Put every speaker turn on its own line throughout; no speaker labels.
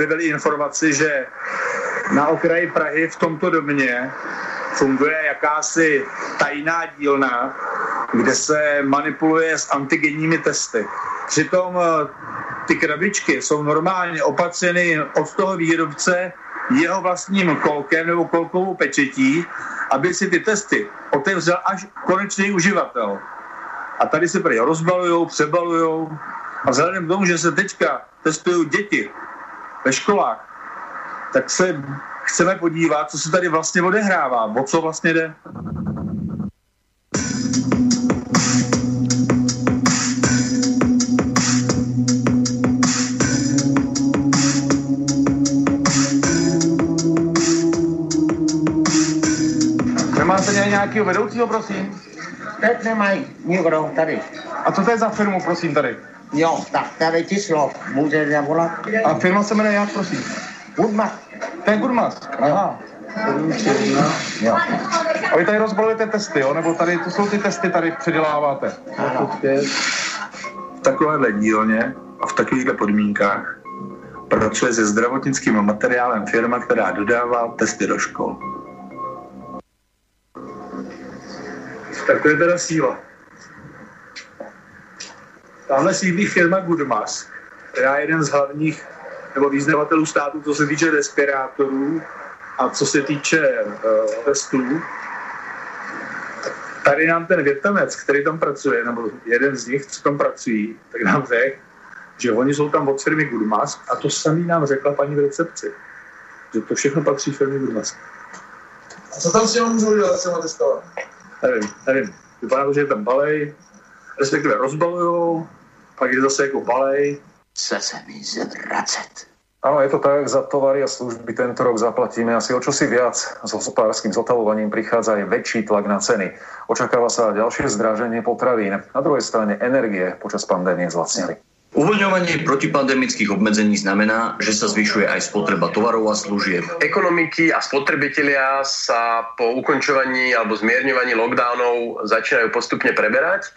objevili informaci, že na okraji Prahy v tomto domě funguje jakási tajná dílna, kde se manipuluje s antigenními testy. Přitom eh, ty krabičky jsou normálně opatřeny od toho výrobce jeho vlastním kolkem nebo kolkovou pečetí, aby si ty testy otevřel až konečný uživatel. A tady se prý rozbalujou, přebalujou. A vzhledem k tomu, že se teďka testují děti ve školách, tak se chceme podívat, co se tady vlastně odehrává, o co vlastně jde.
Nemáte nějakého vedoucího, prosím?
Teď nemají nikdo tady.
A co to je za firmu, prosím, tady?
Jo, tak tady číslo může zavolat.
A firma se jmenuje jak, prosím?
Udma.
To je Goodmas. Aha.
Jo.
A vy tady rozbalujete testy, jo? Nebo tady, to jsou ty testy, tady předěláváte?
V takovéhle dílně a v takovýchhle podmínkách pracuje se zdravotnickým materiálem firma, která dodává testy do škol. Tak to je teda síla. Tamhle sídlí firma Goodmas, která je jeden z hlavních nebo významatelů státu, co se týče respirátorů a co se týče uh, testů. Tady nám ten větnamec, který tam pracuje, nebo jeden z nich, co tam pracují, tak nám řekl, že oni jsou tam od firmy Goodmas a to samý nám řekla paní v recepci. Že to všechno patří firmě Goodmas.
A co tam s těma můžou dělat, s těma testama?
Nevím, nevím. Vypadá to, že je tam balej, respektive rozbalujou, pak je zase jako balej.
Chce se mi zvracet.
Áno, je to tak, za tovary a služby tento rok zaplatíme asi o čosi viac. S hospodárským zotavovaním prichádza aj väčší tlak na ceny. Očakáva sa ďalšie zdraženie potravín. Na druhej strane energie počas pandémie zlacnili.
Uvoľňovanie protipandemických obmedzení znamená, že sa zvyšuje aj spotreba tovarov a služieb.
Ekonomiky a spotrebitelia sa po ukončovaní alebo zmierňovaní lockdownov začínajú postupne preberať.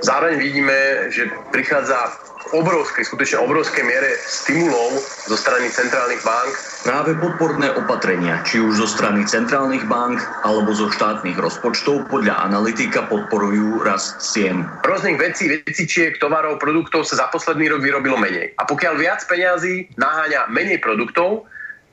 Zároveň vidíme, že prichádza obrovskej, skutočne obrovskej miere stimulov zo strany centrálnych bank.
Práve podporné opatrenia, či už zo strany centrálnych bank alebo zo štátnych rozpočtov, podľa analytika podporujú rast cien.
Rôznych vecí, vecičiek, tovarov, produktov sa za posledný rok vyrobilo menej. A pokiaľ viac peňazí naháňa menej produktov,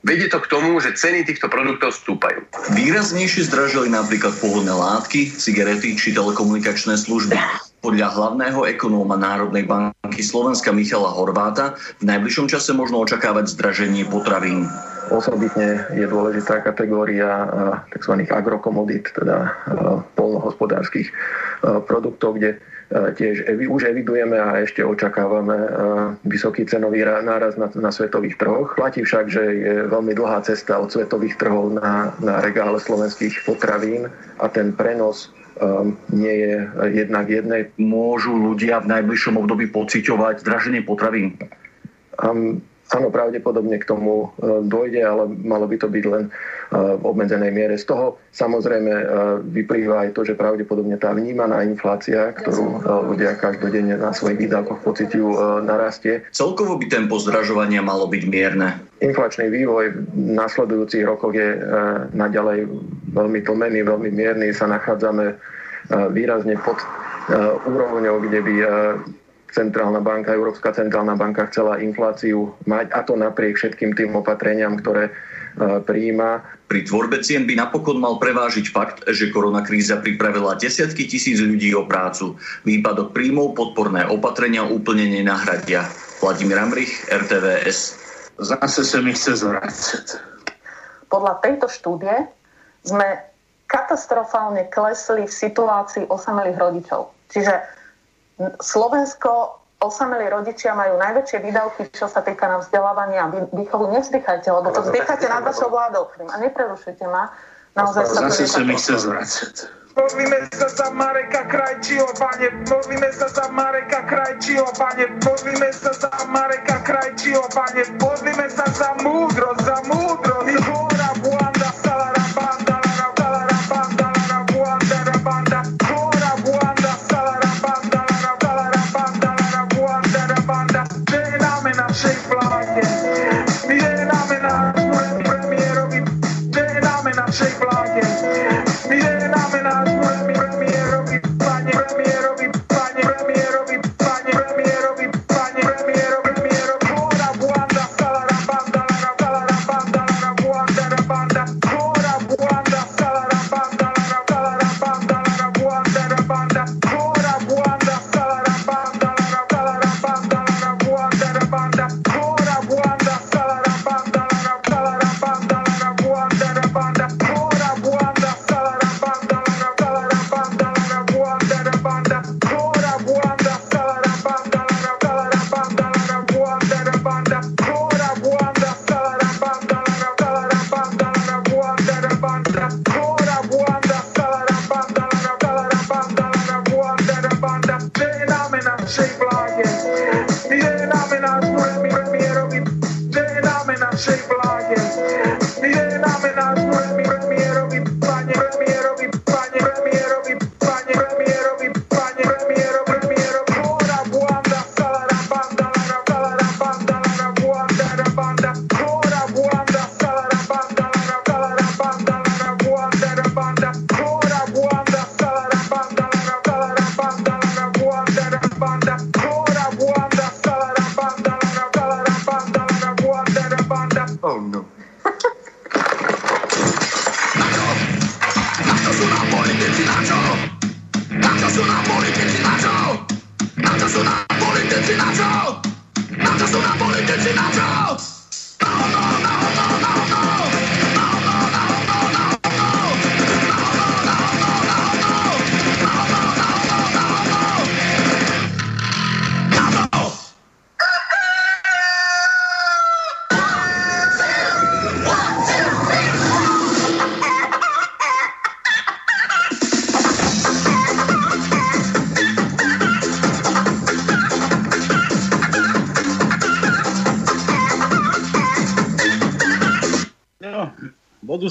vedie to k tomu, že ceny týchto produktov stúpajú.
Výraznejšie zdražili napríklad pohodné látky, cigarety či telekomunikačné služby. Podľa hlavného ekonóma Národnej banky Slovenska Michala Horváta v najbližšom čase možno očakávať zdraženie potravín.
Osobitne je dôležitá kategória tzv. agrokomodít, teda polnohospodárskych produktov, kde tiež už evidujeme a ešte očakávame vysoký cenový náraz na, na svetových trhoch. Platí však, že je veľmi dlhá cesta od svetových trhov na, na regále slovenských potravín a ten prenos nie je jednak jednej.
Môžu ľudia v najbližšom období pociťovať zdraženie potravín?
Um, áno, pravdepodobne k tomu uh, dojde, ale malo by to byť len uh, v obmedzenej miere. Z toho samozrejme uh, vyplýva aj to, že pravdepodobne tá vnímaná inflácia, ktorú ľudia každodenne na svojich výdavkoch pociťujú, narastie.
Celkovo by tempo zdražovania malo byť mierne.
Inflačný vývoj v nasledujúcich rokoch je naďalej veľmi tlmený, veľmi mierny. Sa nachádzame výrazne pod úrovňou, kde by centrálna banka, Európska centrálna banka chcela infláciu mať a to napriek všetkým tým opatreniam, ktoré prijíma.
Pri tvorbe cien by napokon mal prevážiť fakt, že koronakríza pripravila desiatky tisíc ľudí o prácu. Výpadok príjmov podporné opatrenia úplne nenahradia. Vladimír Amrich, RTVS.
Zase sa mi chce zvrácať.
Podľa tejto štúdie sme katastrofálne klesli v situácii osamelých rodičov. Čiže Slovensko osamelí rodičia majú najväčšie výdavky, čo sa týka na vzdelávanie a výchovu. Nevzdychajte, lebo to vzdycháte nad vašou vládou. A neprerušujte ma. Naozaj sa
Zase sa mi chce zvracať.
Modlíme sa za Mareka Krajčího, pane, modlíme sa za Mareka Krajčího, pane, modlíme sa za Mareka Krajčího, pane, modlíme sa za múdrosť, za múdrosť. Hora, buanda, žehnáme našej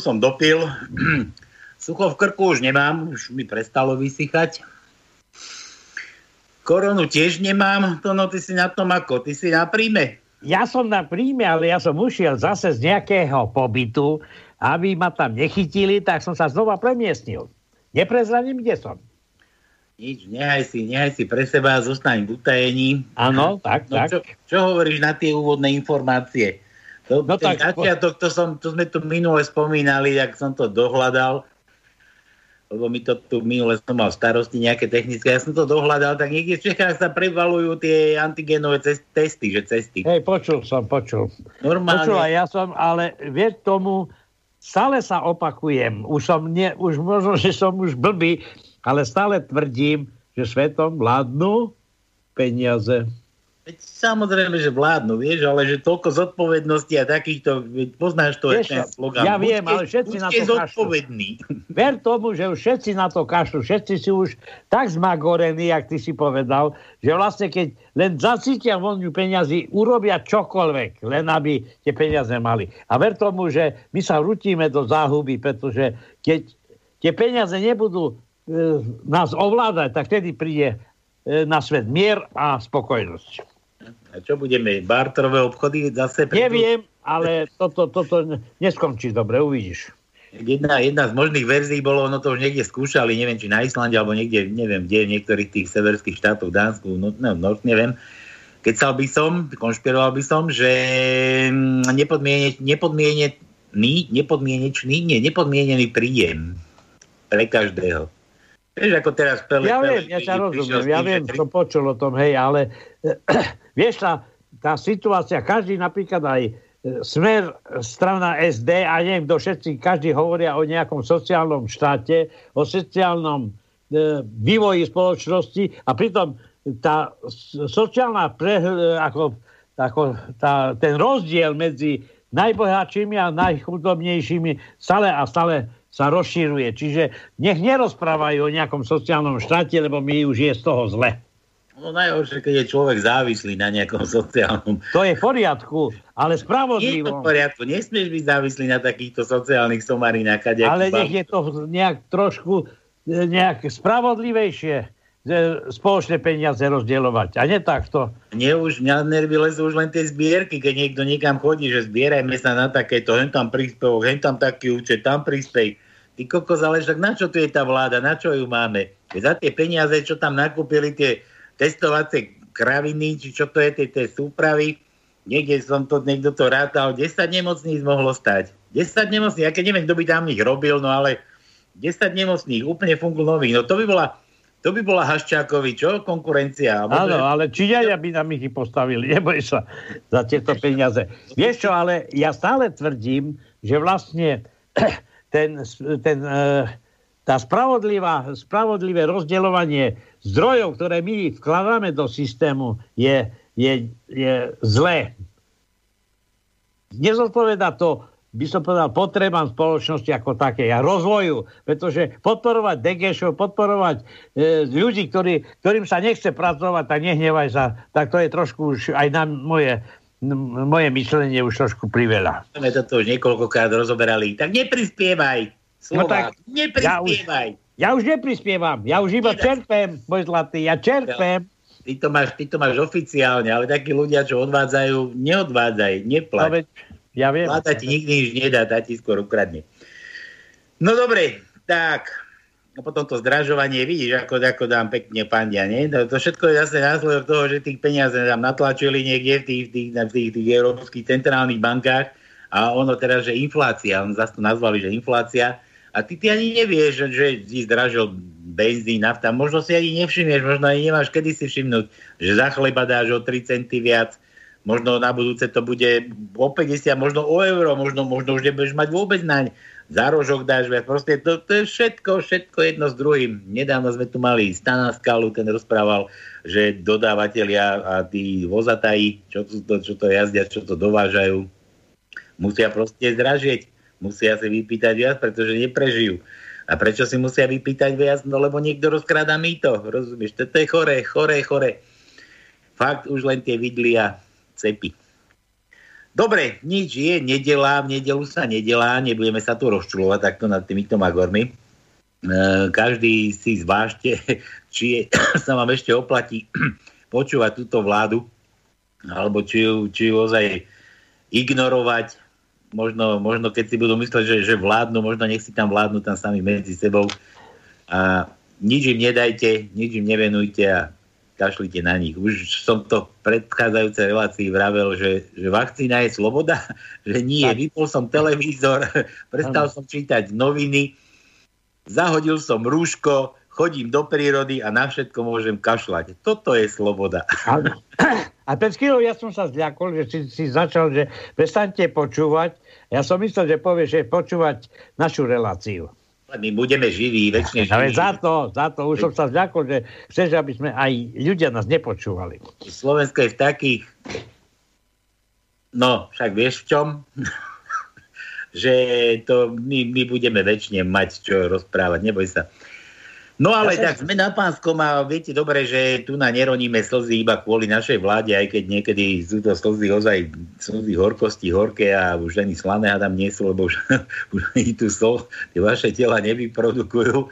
som dopil. Sucho v krku už nemám, už mi prestalo vysychať. Koronu tiež nemám, to no ty si na tom ako, ty si na príjme.
Ja som na príjme, ale ja som ušiel zase z nejakého pobytu, aby ma tam nechytili, tak som sa znova premiestnil. Neprezradím, kde som.
Nič, nehaj si, nehaj si pre seba, zostaň v utajení.
Áno, tak,
no,
tak.
Čo, čo hovoríš na tie úvodné informácie? To,
No
no ten
tak,
začiatok, to, som, to sme tu minule spomínali, jak som to dohľadal, lebo mi to tu minule som mal starosti nejaké technické, ja som to dohľadal, tak niekde v Čechách sa prevalujú tie antigenové cest, testy, že cesty.
Hej, počul som, počul.
Normálne.
Počul ja som, ale vieš tomu, stále sa opakujem. Už som, nie, už možno, že som už blbý, ale stále tvrdím, že svetom vládnu peniaze.
Veď Samozrejme, že vládnu, vieš, ale že toľko zodpovednosti a takýchto, poznáš to,
Vieš
ten slogan.
ja viem,
Buďte-
ale všetci na to kašľú.
zodpovední.
Ver tomu, že už všetci na to kašľú, všetci si už tak zmagorení, jak ty si povedal, že vlastne keď len zacítia voňu peniazy, urobia čokoľvek, len aby tie peniaze mali. A ver tomu, že my sa rutíme do záhuby, pretože keď tie peniaze nebudú e, nás ovládať, tak vtedy príde e, na svet mier a spokojnosť.
A čo budeme, barterové obchody zase? prídu?
Neviem, ale toto, toto neskončí dobre, uvidíš.
Jedna, jedna z možných verzií bolo, no to už niekde skúšali, neviem, či na Islande, alebo niekde, neviem, kde, v niektorých tých severských štátoch, Dánsku, no, no, no neviem. Kecal by som, konšpiroval by som, že mm, nepodmiene, nepodmienený, nepodmienečný, nie, nepodmienený príjem pre každého. Vieš, ako teraz Pele,
Ja viem, ja ťa rozumiem, ja viem, som počul o tom, hej, ale vieš, tá, tá situácia, každý napríklad aj e, smer strana SD a neviem, kto všetci, každý hovoria o nejakom sociálnom štáte, o sociálnom e, vývoji spoločnosti a pritom e, tá sociálna pre, ako, ako tá, ten rozdiel medzi najbohatšími a najchudobnejšími stále a stále sa rozširuje. Čiže nech nerozprávajú o nejakom sociálnom štáte, lebo mi už je z toho zle.
No najhoršie, keď je človek závislý na nejakom sociálnom.
To je v poriadku, ale spravodlivo.
Je to v poriadku, nesmieš byť závislý na takýchto sociálnych somarinách.
Ale nech je to nejak trošku e, nejak spravodlivejšie spoločné peniaze rozdielovať. A nie takto.
Nie už, mňa nervy lezú už len tie zbierky, keď niekto niekam chodí, že zbierajme sa na takéto, hen tam príspevok, hen tam taký účet, tam príspej. Ty kokos, ale však na čo tu je tá vláda, na čo ju máme? Za tie peniaze, čo tam nakúpili tie testovacie kraviny, či čo to je, tie, tie súpravy, niekde som to, niekto to rátal, 10 nemocníc mohlo stať. 10 nemocníc, ja keď neviem, kto by tam ich robil, no ale 10 nemocníc, úplne fungujú nových. No to by bola, to by bola Haščákovi, čo? Konkurencia.
Áno, ale či ja by nám ich postavili, neboj sa za tieto peniaze. Vieš čo, ale ja stále tvrdím, že vlastne ten, ten, uh, tá spravodlivá, spravodlivé rozdeľovanie zdrojov, ktoré my vkladáme do systému, je, je, je zlé. Nezodpoveda to, by som povedal, potrebám spoločnosti ako také a rozvoju, pretože podporovať degešov, podporovať e, ľudí, ktorí, ktorým sa nechce pracovať, tak nehnevaj sa, tak to je trošku už aj na moje, moje myslenie už trošku priveľa.
My to už niekoľkokrát rozoberali. Tak neprispievaj. Slovák, no tak, neprispievaj.
Ja už, ja už neprispievam, ja už iba čerpem, môj zlatý, ja čerpem.
Ty to, máš, ty to máš oficiálne, ale takí ľudia, čo odvádzajú, neodvádzaj, neplať. No,
ja viem.
Vláda ti nikdy nič nedá, tá ti skôr ukradne. No dobre, tak, a potom to zdražovanie, vidíš, ako, ako dám pekne pandia, nie? To, to všetko je zase následok toho, že tých peniaze tam natlačili niekde v tých, tých, v tých, tých európskych centrálnych bankách a ono teraz, že inflácia, on zase to nazvali, že inflácia, a ty, ty ani nevieš, že si zdražil benzín, nafta. Možno si ani nevšimneš, možno ani nemáš kedy si všimnúť, že za chleba dáš o 3 centy viac. Možno na budúce to bude o 50, možno o euro, možno, možno už nebudeš mať vôbec naň. Za rožok dáš viac. Proste to, to je všetko, všetko jedno s druhým. Nedávno sme tu mali Stana Skalu, ten rozprával, že dodávateľia a tí vozatají, čo, to, čo to jazdia, čo to dovážajú, musia proste zdražieť musia si vypýtať viac, pretože neprežijú. A prečo si musia vypýtať viac? No lebo niekto rozkráda mýto, rozumieš? Toto je chore, chore, chore. Fakt už len tie vidly a cepy. Dobre, nič je, nedela, v nedelu sa nedelá, nebudeme sa tu rozčulovať takto nad týmito magormi. E, každý si zvážte, či je, sa vám ešte oplatí počúvať túto vládu, alebo či ju, či ju ozaj ignorovať, možno, možno keď si budú mysleť, že, že vládnu, možno nech si tam vládnu tam sami medzi sebou a nič im nedajte, nič im nevenujte a kašlite na nich. Už som to v predchádzajúcej relácii vravel, že, že vakcína je sloboda, že nie. Tak. Vypol som televízor, prestal ano. som čítať noviny, zahodil som rúško, chodím do prírody a na všetko môžem kašľať. Toto je sloboda.
A pred chvíľou ja som sa zľakol, že si, si začal, že prestaňte počúvať. Ja som myslel, že povie, že počúvať našu reláciu.
My budeme živí, väčšine živí.
Ale za to, za to už som sa zľakol, že chceš, aby sme aj ľudia nás nepočúvali.
Slovensko je v takých... No, však vieš v čom? že to my, my budeme väčšine mať čo rozprávať, neboj sa. No ale ja tak sme na pánskom a viete dobre, že tu na neroníme slzy iba kvôli našej vláde, aj keď niekedy sú to slzy ozaj slzy horkosti, horké a už ani slané tam nie sú, lebo už, už ani tu sol, tie vaše tela nevyprodukujú.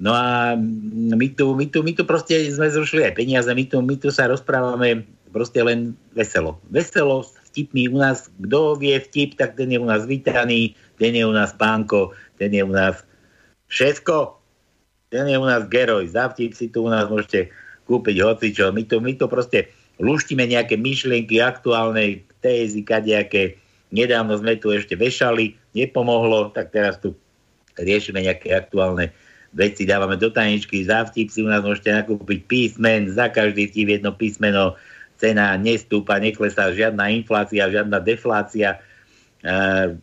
No a my tu, my tu, my tu proste sme zrušili aj peniaze, my tu, my tu sa rozprávame proste len veselo. Veselo, vtipný u nás, kto vie vtip, tak ten je u nás vítaný, ten je u nás pánko, ten je u nás šéfko, ten je u nás geroj, za vtip si tu u nás môžete kúpiť hocičo. My to, my to proste luštíme nejaké myšlienky aktuálnej tézy, kadejaké. Nedávno sme tu ešte vešali, nepomohlo, tak teraz tu riešime nejaké aktuálne veci, dávame do tajničky, za si u nás môžete nakúpiť písmen, za každý vtip jedno písmeno, cena nestúpa, neklesá žiadna inflácia, žiadna deflácia, e,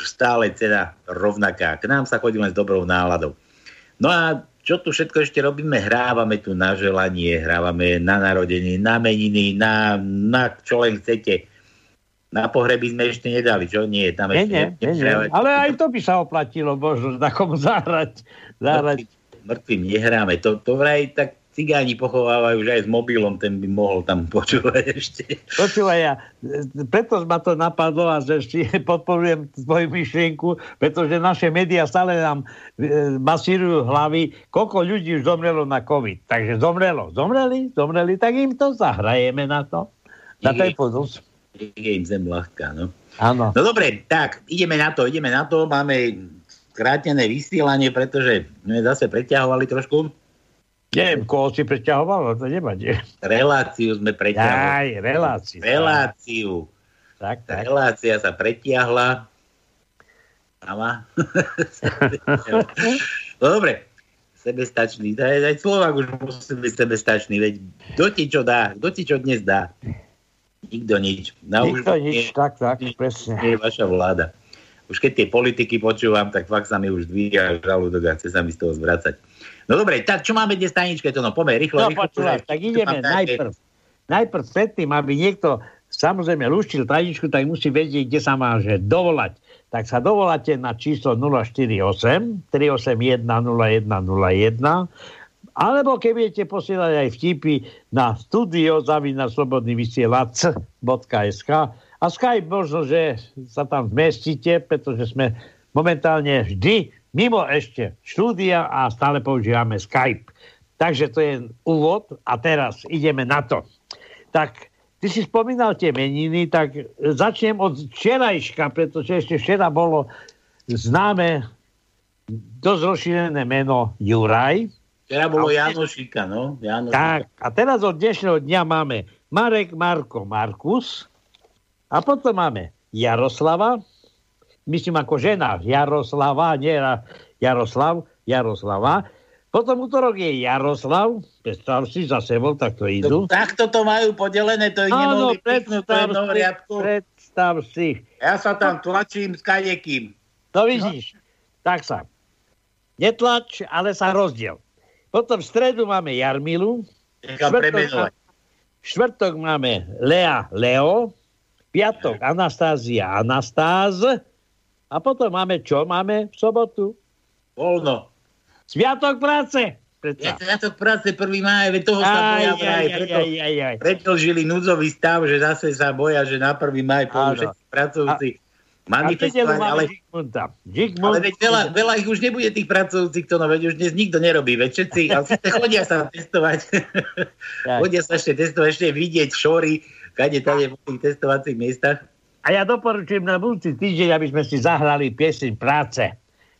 stále cena rovnaká. K nám sa chodí len s dobrou náladou. No a čo tu všetko ešte robíme? Hrávame tu na želanie, hrávame na narodenie, na meniny, na, na čo len chcete. Na pohreby sme ešte nedali, čo? Nie, tam
Nie,
ešte
nie, nie, nie. Ale aj to by sa oplatilo, možno takomu zahrať. zahrať.
Mŕtvým nehráme. To, to vraj tak cigáni pochovávajú, že aj s mobilom ten by mohol tam počúvať ešte.
Počúvaj, ja, preto ma to napadlo a že ešte podporujem tvoju myšlienku, pretože naše médiá stále nám e, masírujú hlavy, koľko ľudí už zomrelo na COVID. Takže zomrelo. Zomreli? Zomreli, tak im to zahrajeme na to. Na ten podus.
Je im zem ľahká, no.
Áno.
No dobre, tak, ideme na to, ideme na to. Máme krátené vysielanie, pretože sme zase preťahovali trošku.
Neviem, koho si preťahoval, ale to nevadí.
Reláciu sme preťahovali.
Aj, reláciu.
Reláciu.
Tak, tak.
Relácia sa pretiahla. Ama. no dobre, sebestačný. Je, aj Slovak už musí byť sebestačný. Veď kto ti čo dá? Kto ti čo dnes dá? Nikto nič. Na
Nikto nič, tak, tak, presne.
Nie je vaša vláda. Už keď tie politiky počúvam, tak fakt sa mi už dvíja žalúdok a chce sa mi z toho zvracať. No dobre, tak čo máme dnes tajničke? To no, poďme rýchlo.
No
rýchlo
počúvaj, tak ideme najprv. Najprv predtým, aby niekto samozrejme luštil tajničku, tak musí vedieť, kde sa má že dovolať. Tak sa dovoláte na číslo 048 381 0101 alebo keď budete posielať aj vtipy na studio zavina slobodný vysielač.sk a Skype možno, že sa tam zmestíte, pretože sme momentálne vždy mimo ešte štúdia a stále používame Skype. Takže to je úvod a teraz ideme na to. Tak ty si spomínal tie meniny, tak začnem od včerajška, pretože ešte včera bolo známe dosť rozšírené meno Juraj.
Včera bolo
A-
Janošika, no. Janošika.
Tak, a teraz od dnešného dňa máme Marek, Marko, Markus a potom máme Jaroslava, myslím ako žena, Jaroslava, nie Jaroslav, Jaroslava. Potom útorok je Jaroslav, predstav si za sebou, tak to idú.
Takto to majú podelené, to ich
Áno,
to je
predstav si,
riadku.
predstav si.
Ja sa tam tlačím s kadekým.
No vidíš, tak sa. Netlač, ale sa rozdiel. Potom v stredu máme Jarmilu.
Premenovať.
štvrtok máme Lea Leo. Piatok Anastázia Anastáz. A potom máme čo? Máme v sobotu?
Voľno.
Sviatok práce.
Ja
Predsa.
Sviatok práce 1. máj, veď toho sa
Aj,
boja
aj, aj,
preto
aj, aj, aj.
predlžili núdzový stav, že zase sa boja, že na 1. maj
Áno.
pôjdu všetci pracujúci
A v
manifestovať, ale,
Žigmunda.
ale veď veľa, veľa ich už nebude tých pracujúcich, to no veď už dnes nikto nerobí, veď všetci, ale chodia sa testovať, chodia sa ešte testovať, ešte vidieť šory, kade tade po tých testovacích miestach.
A ja doporučujem na budúci týždeň, aby sme si zahrali pieseň práce.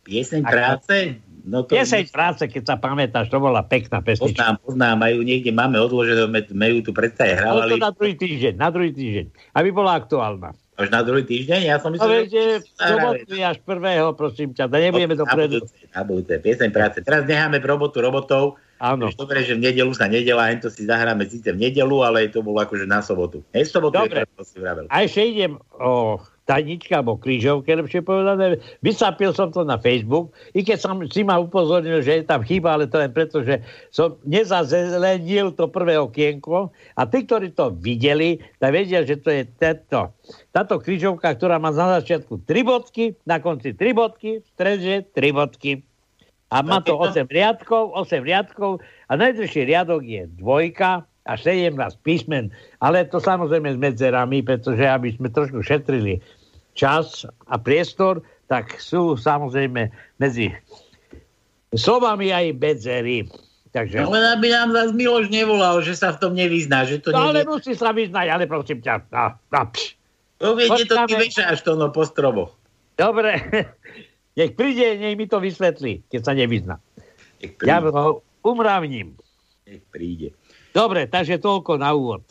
Pieseň práce? No to
Pieseň práce, keď sa pamätáš, to bola pekná pesnička.
poznám, poznám, majú niekde, máme odložené, majú tu predstaje,
Ale
hrávali
to na druhý týždeň, na druhý týždeň, aby bola aktuálna.
Až na druhý týždeň, ja som
No
myslel,
v sobotu je až prvého, prosím ťa, da nebudeme dopredu.
budúce, na budúce, pieseň práce. Teraz necháme robotu robotov,
Áno.
Už dobre, že v nedelu sa nedela, len to si zahráme síce v nedelu, ale to bolo akože na sobotu. Hej, sobotu
Dobre.
je to, si vravel.
A ešte idem o tajničke alebo krížovke, lepšie povedané. Vysapil som to na Facebook, i keď som si ma upozornil, že je tam chyba, ale to len preto, že som nezazelenil to prvé okienko a tí, ktorí to videli, tak vedia, že to je tento, táto krížovka, ktorá má na začiatku tri bodky, na konci tri bodky, v strede tri bodky. A má to 8 riadkov, 8 riadkov a najdlhší riadok je dvojka a 17 písmen. Ale to samozrejme s medzerami, pretože aby sme trošku šetrili čas a priestor, tak sú samozrejme medzi slovami aj medzery. Takže...
No len aby nám zase Miloš nevolal, že sa v tom nevyzná, že to
No ale
nevie.
musí sa vyznať, ale prosím ťa. A, a, pš.
No to ty vešáš to no po stroboch.
Dobre, nech príde, nech mi to vysvetlí, keď sa nevyzná. Ja ho umravním.
Nech príde.
Dobre, takže toľko na úvod.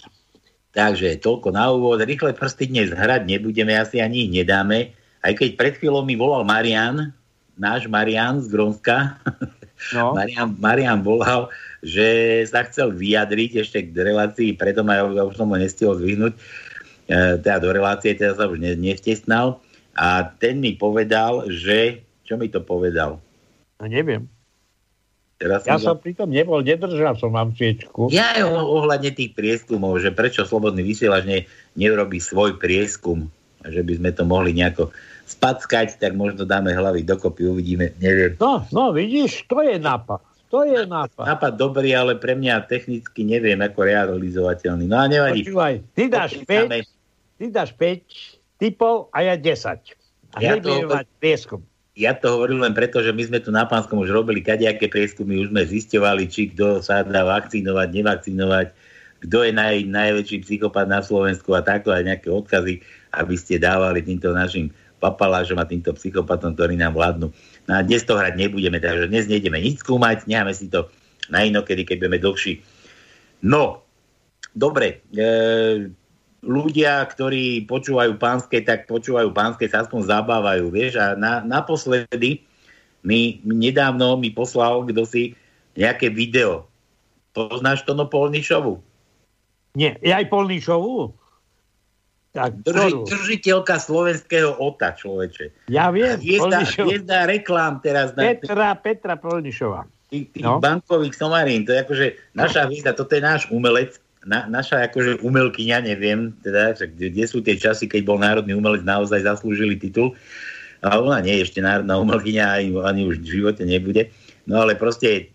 Takže toľko na úvod. Rýchle prsty dnes hrať nebudeme, asi ani ich nedáme. Aj keď pred chvíľou mi volal Marian, náš Marian z Grónska.
No.
Marian, Marian volal, že sa chcel vyjadriť ešte k relácii, preto ma ja už som ho nestihol zvyhnúť. E, teda do relácie teda sa už ne, nevtesnal. A ten mi povedal, že... Čo mi to povedal?
No neviem.
Teraz
Ja
som
som pri tom nebol, nedržal som vám sviečku.
Ja o- ohľadne tých prieskumov, že prečo Slobodný vysielač ne, nerobí svoj prieskum, že by sme to mohli nejako spackať, tak možno dáme hlavy dokopy, uvidíme, neviem.
No, no vidíš, to je nápad. To je nápad.
Nápad dobrý, ale pre mňa technicky neviem, ako realizovateľný. No a nevadí.
Počúvaj, ty dáš
Počítame.
5, ty dáš 5 typov a ja 10. A
Ja to-
prieskum.
Ja to hovorím len preto, že my sme tu na Pánskom už robili kadejaké prieskumy, už sme zisťovali, či kto sa dá vakcinovať, nevakcinovať, kto je naj, najväčší psychopat na Slovensku a takto aj nejaké odkazy, aby ste dávali týmto našim papalážom a týmto psychopatom, ktorí nám vládnu. No a dnes to hrať nebudeme, takže dnes nejdeme nič skúmať, necháme si to na inokedy, keď budeme dlhší. No, dobre, e, ľudia, ktorí počúvajú pánske, tak počúvajú pánske, sa aspoň zabávajú, vieš, a na, naposledy mi nedávno mi poslal kto si nejaké video. Poznáš to no Polnišovu?
Nie, je aj Polnišovú? Tak,
Drži, držiteľka slovenského OTA, človeče.
Ja viem,
Hviezda, hviezda reklám teraz na
Petra, Petra Polnišová.
tých, tých
No.
bankových somarín. To je akože naša hviezda, toto je náš umelec, na, naša akože umelkyňa, neviem, teda, že kde, sú tie časy, keď bol národný umelec, naozaj zaslúžili titul. A ona nie je ešte národná umelkyňa, ani, ani už v živote nebude. No ale proste,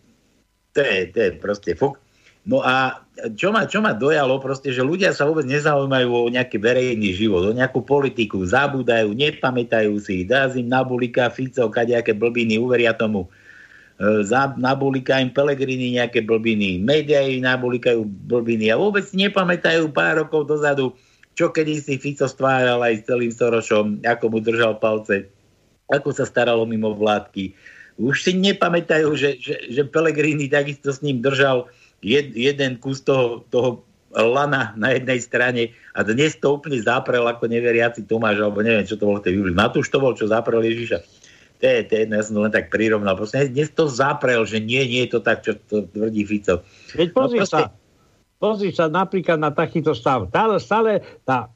to je, to je proste fuk. No a čo ma, čo ma dojalo, proste, že ľudia sa vôbec nezaujímajú o nejaký verejný život, o nejakú politiku, zabúdajú, nepamätajú si, dá im Nabulika, Fico, kadejaké blbiny, uveria tomu. E, nabulika im Pelegrini nejaké blbiny, médiá im nabulikajú blbiny a vôbec nepamätajú pár rokov dozadu, čo kedy si Fico stváral aj s celým Sorošom, ako mu držal palce, ako sa staralo mimo vládky. Už si nepamätajú, že, že, že Pelegrini takisto s ním držal jed, jeden kus toho, toho lana na jednej strane a dnes to úplne zaprel ako neveriaci Tomáš, alebo neviem, čo to bolo v tej Biblii. Matúš to bol, čo zaprel Ježiša. To je, to je jedno, ja som to len tak prirovnal. Proste dnes to zaprel, že nie, nie je to tak, čo to tvrdí Fico.
Veď pozri
No proste-
sa, pozri sa napríklad na takýto stav. Stále, stále tá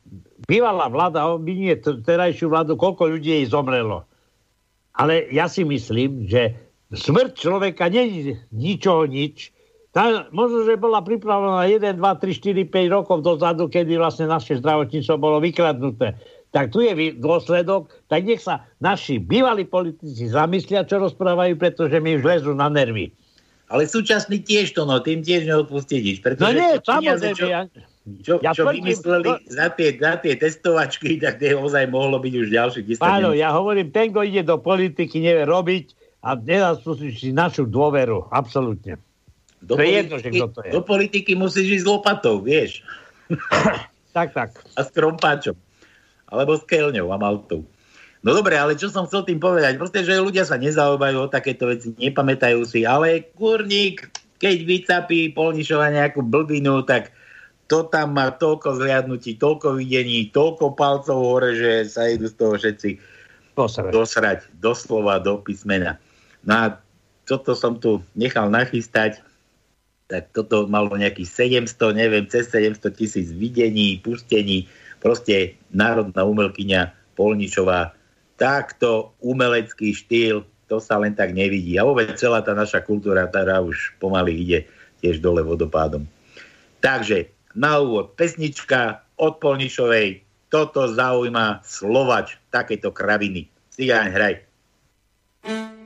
bývalá vláda obvinie t- terajšiu vládu, koľko ľudí jej zomrelo. Ale ja si myslím, že smrť človeka nie ničoho nič. Tá, možno, že bola pripravená 1, 2, 3, 4, 5 rokov dozadu, kedy vlastne naše zdravotníctvo bolo vykradnuté. Tak tu je dôsledok, tak nech sa naši bývalí politici zamyslia, čo rozprávajú, pretože mi už lezú na nervy.
Ale súčasný tiež to, no, tým tiež neodpustie nič.
No nie, samozrejme, ja,
čo,
ja
čo
tvrdím-
vymysleli
no-
za, tie, za tie testovačky, tak tie ozaj mohlo byť už ďalších 10
Áno, ja hovorím, ten, kto ide do politiky, nevie robiť a nezaslúži si našu dôveru. Absolútne.
Do
to je jedno, že
politiky-
kto to je.
Do politiky musíš ísť s lopatou, vieš.
Tak, tak.
A s krompáčom. Alebo s keľňou a maltou. No dobre, ale čo som chcel tým povedať? Proste, že ľudia sa nezaujímajú o takéto veci, nepamätajú si, ale kurník, keď vycapí Polnišova nejakú blbinu, tak to tam má toľko zliadnutí, toľko videní, toľko palcov hore, že sa idú z toho všetci
Posrať.
dosrať doslova do písmena. No a toto som tu nechal nachystať, tak toto malo nejakých 700, neviem, cez 700 tisíc videní, pustení, proste národná umelkyňa Polničová, takto umelecký štýl, to sa len tak nevidí. A vôbec celá tá naša kultúra, ktorá už pomaly ide tiež dole vodopádom. Takže na úvod pesnička od Polnišovej, toto zaujíma Slovač, takéto kraviny. Cigáň, hraj.
Som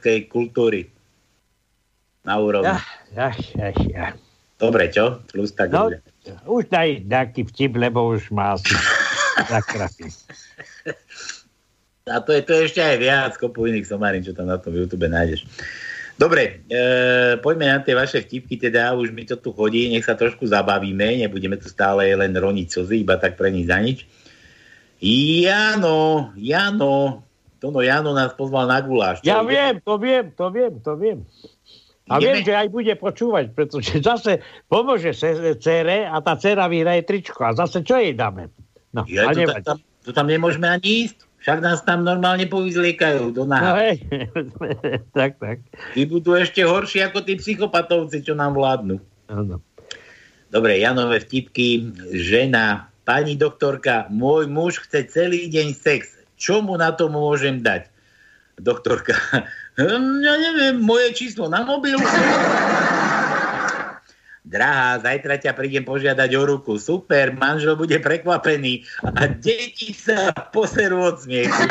slovenskej kultúry. Na úrovni.
Ja, ja, ja, ja.
Dobre, čo? Plus tak
No, už daj nejaký vtip, lebo už má asi zakrapí.
A to je, to je ešte aj viac kopu iných somarín, čo tam na tom YouTube nájdeš. Dobre, e, poďme na tie vaše vtipky, teda už mi to tu chodí, nech sa trošku zabavíme, nebudeme tu stále len roniť slzy, iba tak pre nich za nič. Jano, Jano, Tono Jano nás pozval na guláš.
Ja
ide?
viem, to viem, to viem, to viem. A
Ideme.
viem, že aj bude počúvať, pretože zase pomôže cere a tá cera vyhraje tričko. A zase čo jej dáme? No,
Ja,
a
to, tam, to tam nemôžeme ani ísť. Však nás tam normálne povyzliekajú do
No
náha.
hej, tak, tak.
Tí budú ešte horší ako tí psychopatovci, čo nám vládnu.
Áno.
Dobre, Janové vtipky. Žena, pani doktorka, môj muž chce celý deň sex. Čo mu na to môžem dať? Doktorka, "Hm, ja neviem, moje číslo na mobil. Drahá, zajtra ťa prídem požiadať o ruku. Super, manžel bude prekvapený a deti sa poserú od smiechu.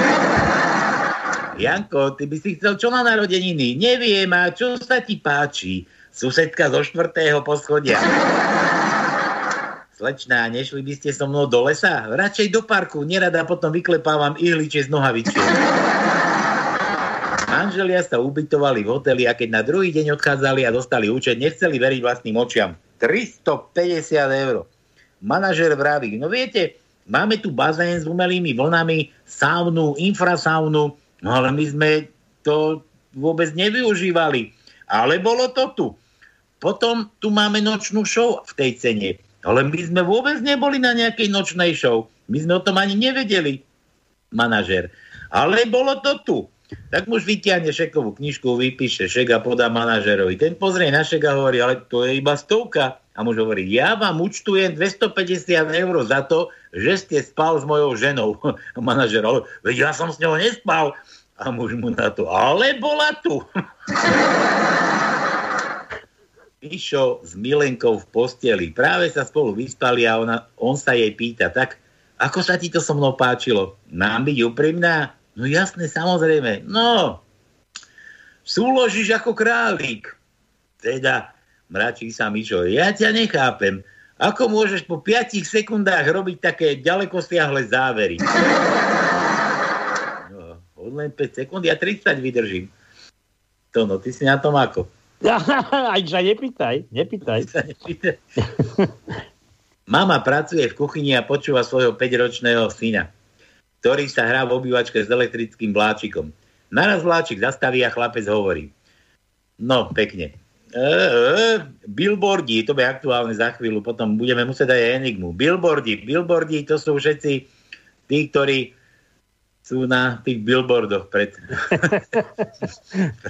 Janko, ty by si chcel čo na narodeniny? Neviem, a čo sa ti páči? Susedka zo štvrtého poschodia. Slečná, nešli by ste so mnou do lesa? Radšej do parku, nerada potom vyklepávam ihličie z nohavičiek. Manželia sa ubytovali v hoteli a keď na druhý deň odchádzali a dostali účet, nechceli veriť vlastným očiam. 350 eur. Manažer vraví, no viete, máme tu bazén s umelými vlnami, saunu, infrasaunu, no ale my sme to vôbec nevyužívali. Ale bolo to tu. Potom tu máme nočnú show v tej cene. Ale my sme vôbec neboli na nejakej nočnej show. My sme o tom ani nevedeli, manažer. Ale bolo to tu. Tak muž vytiahne šekovú knižku, vypíše šek a podá manažerovi. Ten pozrie na šek a hovorí, ale to je iba stovka. A muž hovorí, ja vám účtujem 250 eur za to, že ste spal s mojou ženou. A manažer, ale veď ja som s ňou nespal. A muž mu na to, ale bola tu. Mišo s Milenkou v posteli. Práve sa spolu vyspali a ona, on sa jej pýta, tak ako sa ti to so mnou páčilo? Mám byť úprimná? No jasné, samozrejme. No, súložíš ako králik. Teda, mračí sa Mišo, ja ťa nechápem. Ako môžeš po 5 sekundách robiť také ďalekosiahle závery? No, len 5 sekúnd, ja 30 vydržím. To no, ty si na tom ako?
Aj sa nepýtaj, nepýtaj.
Mama pracuje v kuchyni a počúva svojho 5-ročného syna, ktorý sa hrá v obývačke s elektrickým vláčikom. Naraz vláčik zastaví a chlapec hovorí. No, pekne. E, e, billboardi, to bude aktuálne za chvíľu, potom budeme musieť aj enigmu. Billboardi, billboardi, to sú všetci tí, ktorí sú na tých billboardoch pred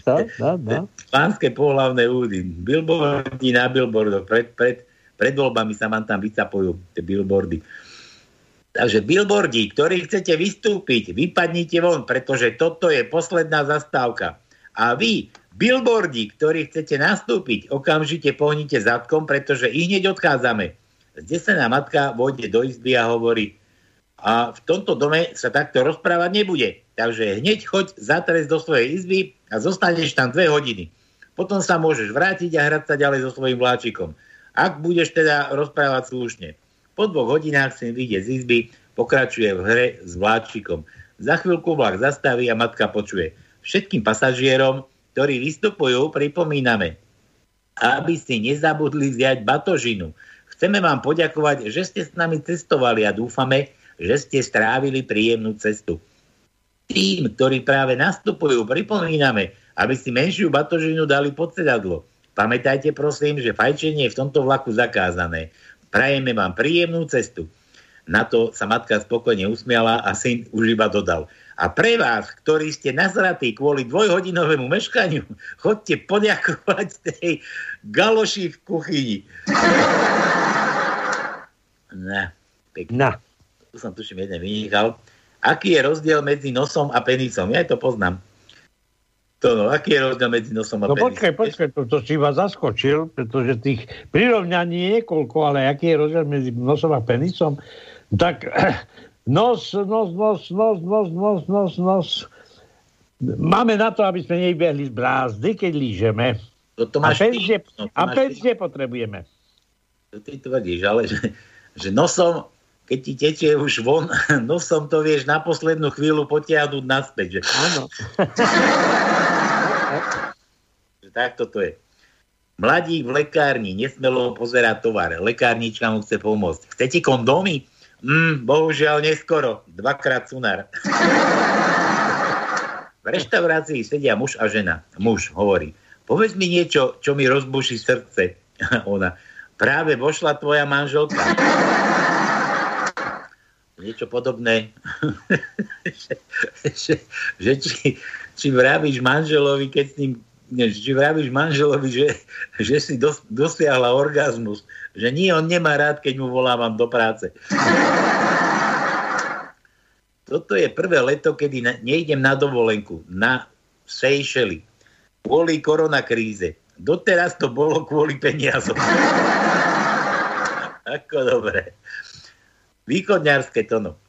No, no, no.
pánske pohlavné údy. Billboardy na billboardoch. Pred, pred, pred voľbami sa vám tam vycapujú tie billboardy. Takže billboardi, ktorí chcete vystúpiť, vypadnite von, pretože toto je posledná zastávka. A vy, billboardi, ktorí chcete nastúpiť, okamžite pohnite zadkom, pretože i hneď odchádzame. Zdesená matka vôjde do izby a hovorí, a v tomto dome sa takto rozprávať nebude. Takže hneď choď zatrieť do svojej izby a zostaneš tam dve hodiny. Potom sa môžeš vrátiť a hrať sa ďalej so svojím vláčikom. Ak budeš teda rozprávať slušne. Po dvoch hodinách si vyjde z izby, Pokračuje v hre s vláčikom. Za chvíľku vlak zastaví a matka počuje. Všetkým pasažierom, ktorí vystupujú, pripomíname, aby si nezabudli vziať batožinu. Chceme vám poďakovať, že ste s nami cestovali a dúfame, že ste strávili príjemnú cestu. Tým, ktorí práve nastupujú, pripomíname, aby si menšiu batožinu dali pod sedadlo. Pamätajte prosím, že fajčenie je v tomto vlaku zakázané. Prajeme vám príjemnú cestu. Na to sa matka spokojne usmiala a syn už iba dodal. A pre vás, ktorí ste nazratí kvôli dvojhodinovému meškaniu, chodte poďakovať tej galoši v kuchyni. Na, pekne.
Na.
Tu som tuším jeden vynechal. Aký je rozdiel medzi nosom a penisom? Ja to poznám. To no, aký je rozdiel medzi nosom a
No
penisom?
počkaj, počkaj, to, to si iba zaskočil, pretože tých prirovnaní je niekoľko, ale aký je rozdiel medzi nosom a penisom? Tak nos, nos, nos, nos, nos, nos, nos, nos. Máme na to, aby sme nebehli z brázdy, keď lížeme.
To, to
A
máš ty. No, to
a
máš
penzie potrebujeme.
To ty tvrdíš, ale že, že nosom, keď ti tečie už von, nosom to vieš na poslednú chvíľu potiahnuť naspäť. Že...
Áno.
takto to je. Mladík v lekárni nesmelo pozerať tovar. Lekárnička mu chce pomôcť. Chcete kondómy? Mm, bohužiaľ neskoro. Dvakrát sunár. V reštaurácii sedia muž a žena. Muž hovorí, povedz mi niečo, čo mi rozbuší srdce. Ona, práve vošla tvoja manželka. Niečo podobné, že, že, že či, či vravíš manželovi, keď s ním či vravíš manželovi, že, že si dos, dosiahla orgazmus, že nie, on nemá rád, keď mu volávam do práce. Toto je prvé leto, kedy na, nejdem na dovolenku, na Seychely, kvôli koronakríze. Doteraz to bolo kvôli peniazom. Ako dobre. Východňarské tono.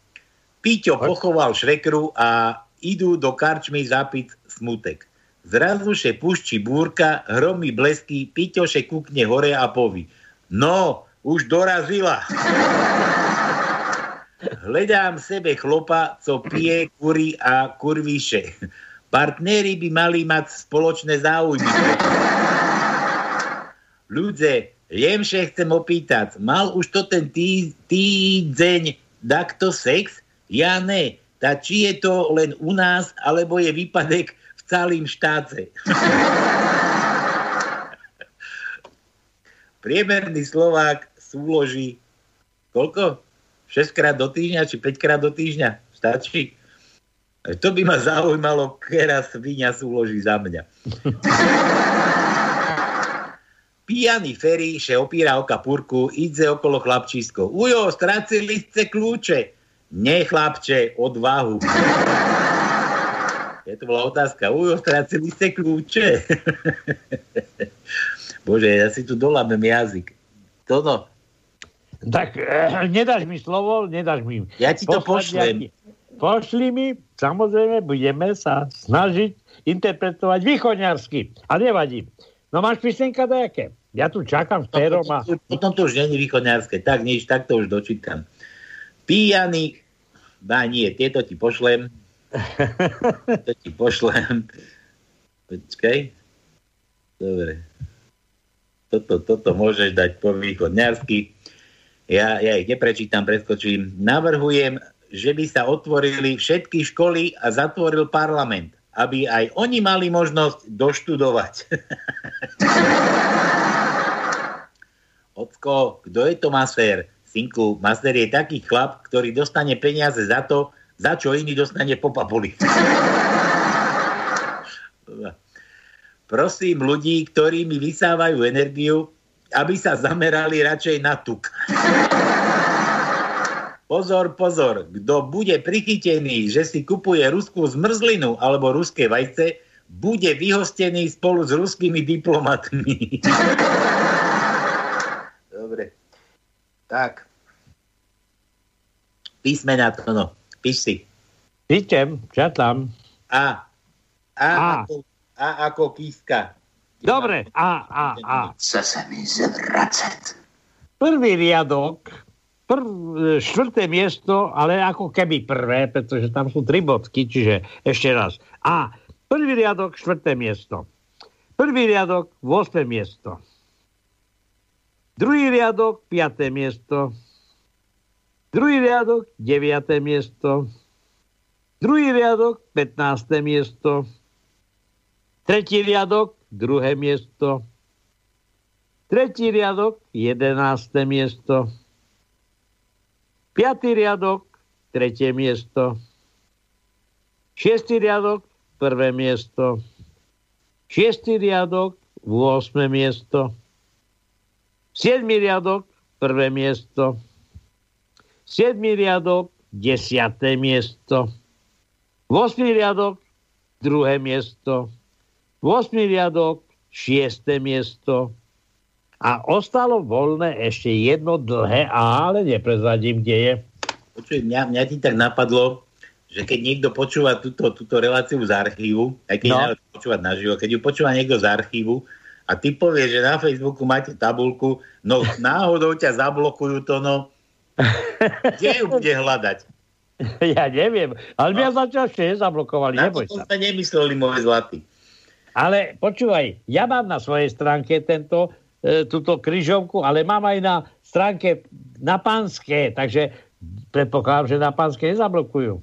Píťo pochoval švekru a idú do karčmy zapiť smutek. Zrazu še pušči búrka, hromy blesky, Píťo še kúkne hore a poví. No, už dorazila. Hledám sebe chlopa, co pije, kurí a kurvíše. Partnery by mali mať spoločné záujmy. Ľudze, jemše chcem opýtať, mal už to ten tý, týdeň takto sex? Ja ne. Tá či je to len u nás, alebo je výpadek v celým štáte? Priemerný Slovák súloží koľko? 6 krát do týždňa, či 5 krát do týždňa? Stačí? To by ma zaujímalo, kera svinia súloží za mňa. Pijaný Ferry še opíra o kapurku, ide okolo chlapčisko. Ujo, stracili ste kľúče. Ne, chlapče, odvahu. Je to bola otázka. Ujo, stracili ste kľúče. Bože, ja si tu dolámem jazyk. Toto,
Tak eh, nedáš mi slovo, nedáš mi.
Ja ti to pošlem.
Pošli mi, samozrejme, budeme sa snažiť interpretovať východňarsky. A nevadí. No máš písenka dajaké? Ja tu čakám s pérom a...
Potom to už není východňarské. Tak nič, tak to už dočítam. Píjaný, dá nie, tieto ti pošlem. to ti pošlem. Počkaj. Dobre. Toto, toto môžeš dať po východňarsky. Ja, ja ich neprečítam, preskočím. Navrhujem, že by sa otvorili všetky školy a zatvoril parlament, aby aj oni mali možnosť doštudovať. Ocko, kto je to masér? Synku, masér je taký chlap, ktorý dostane peniaze za to, za čo iný dostane po papuli. Prosím ľudí, ktorí mi vysávajú energiu, aby sa zamerali radšej na tuk. Pozor, pozor, kto bude prichytený, že si kupuje ruskú zmrzlinu alebo ruské vajce, bude vyhostený spolu s ruskými diplomatmi. Dobre. Tak. Písmena to no. Píš si.
Píčem, čatám.
A. A,
A.
Ako, a ako kíska.
Dobre, a, a, a.
Chce se mi zvracet.
Prvý riadok prv, štvrté miesto, ale ako keby prvé, pretože tam sú tri bodky, čiže ešte raz. A prvý riadok, štvrté miesto. Prvý riadok, 8. miesto. Druhý riadok, 5. miesto. Druhý riadok, 9. miesto. Druhý riadok, 15. miesto. Tretí riadok, druhé miesto. Tretí riadok, jedenácté miesto. Piatý riadok, tretie miesto. Šiestý riadok, prvé miesto. Šiestý riadok, 8. miesto. Siedmý riadok, prvé miesto. Siedmý riadok, desiaté miesto. 8. riadok, druhé miesto. 8. riadok, 6. miesto. A ostalo voľné ešte jedno dlhé ale neprezradím, kde je.
Počuj, mňa, mňa ti tak napadlo, že keď niekto počúva túto, túto reláciu z archívu, aj keď no. počúvať naživo, keď ju počúva niekto z archívu a ty povieš, že na Facebooku máte tabulku, no náhodou ťa zablokujú to, no kde ju bude hľadať?
Ja neviem, ale mňa no. zatiaľ ešte nezablokovali,
Na
neboj sa.
sme nemysleli, môj zlatý.
Ale počúvaj, ja mám na svojej stránke tento, e, túto kryžovku, ale mám aj na stránke na pánske, takže predpokladám, že na pánske nezablokujú.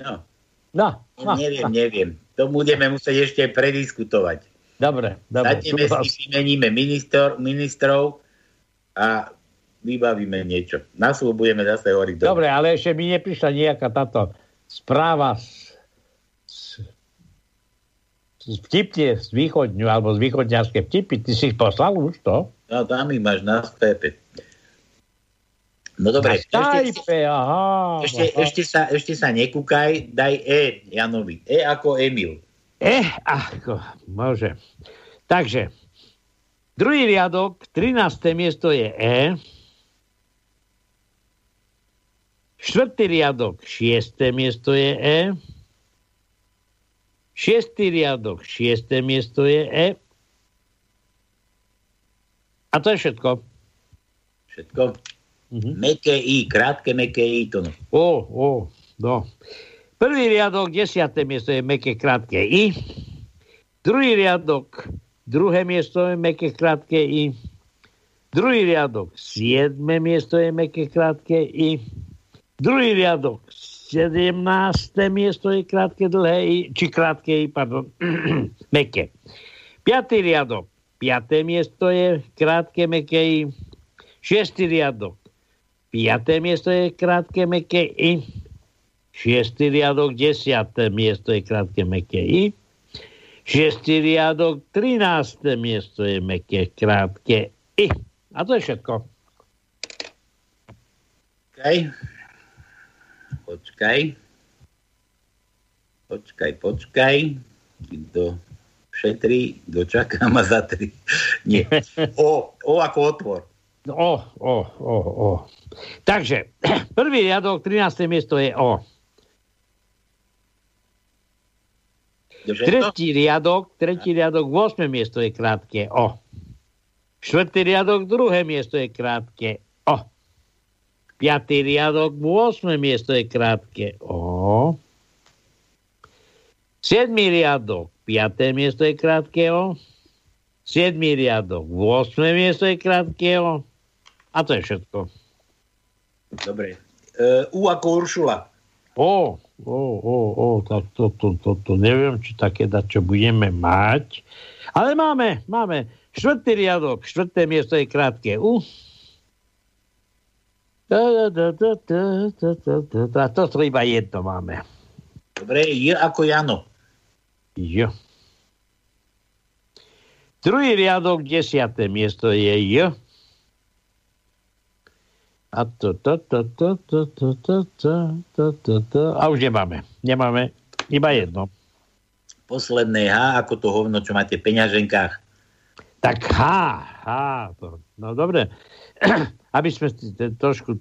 No.
No, no.
Neviem, neviem. To budeme musieť ešte prediskutovať.
Dobre, dobre.
Si vymeníme minister, ministrov a vybavíme niečo. Na slovo budeme zase hovoriť. do-
Dobre, ale ešte mi neprišla nejaká táto správa z, z, z vtipne z východňu, alebo z východňarské vtipy. Ty si ich poslal už to?
No tam ich máš na Skype. No dobre,
Na
ešte,
Skype, aha.
ešte, ešte, sa, ešte sa nekúkaj, daj E Janovi. E ako Emil.
E, ako, môže. Takže, druhý riadok, 13. miesto je E. Štvrtý riadok, 6. miesto je E. Šiestý riadok, 6. miesto je E. A to je všetko.
Všetko. Mm-hmm. Meké I, krátke meké I. To no.
O, o, no. Prvý riadok, desiaté miesto je meké krátke I. Druhý riadok, druhé miesto je meké krátke I. Druhý riadok, siedme miesto je meké krátke I. Druhý riadok, sedemnácté miesto je krátke dlhé I, či krátke I, pardon, meké. Piatý riadok, piaté miesto je krátke meké I. Šiestý riadok, piaté miesto je krátke meké I. Šiestý riadok, desiaté miesto je krátke meké I. Šiestý riadok, trinácté miesto je meké krátke I. A to je všetko.
Počkaj. Počkaj. Počkaj, počkaj. Kto šetrí, dočaká ma za tri. Nie. O, o ako otvor.
O, o, o, o. Takže, prvý riadok, 13. miesto je O. Tretí riadok, tretí riadok, 8. miesto je krátke O. Štvrtý riadok, druhé miesto je krátke O. Piatý riadok, 8. miesto je krátke O. Siedmý riadok, 5. miesto je krátke O. Siedmý riadok, 8. miesto je krátke O. A to je všetko.
Dobre. Uh, U ako Uršula.
O, o, o, o, tak to, to, to, to neviem, či také čo budeme mať. Ale máme, máme. Štvrtý riadok, štvrté miesto je krátke U. Da. To iba jedno máme.
Dobre, J ako Jano.
J. Druhý riadok, desiaté miesto je J. A to, to, to, to, to, to, to, to, to, to. A už nemáme. Nemáme. Iba jedno.
Posledné H ako to hovno, čo máte v peňaženkách.
Tak H, H. To, no dobre. Aby sme trošku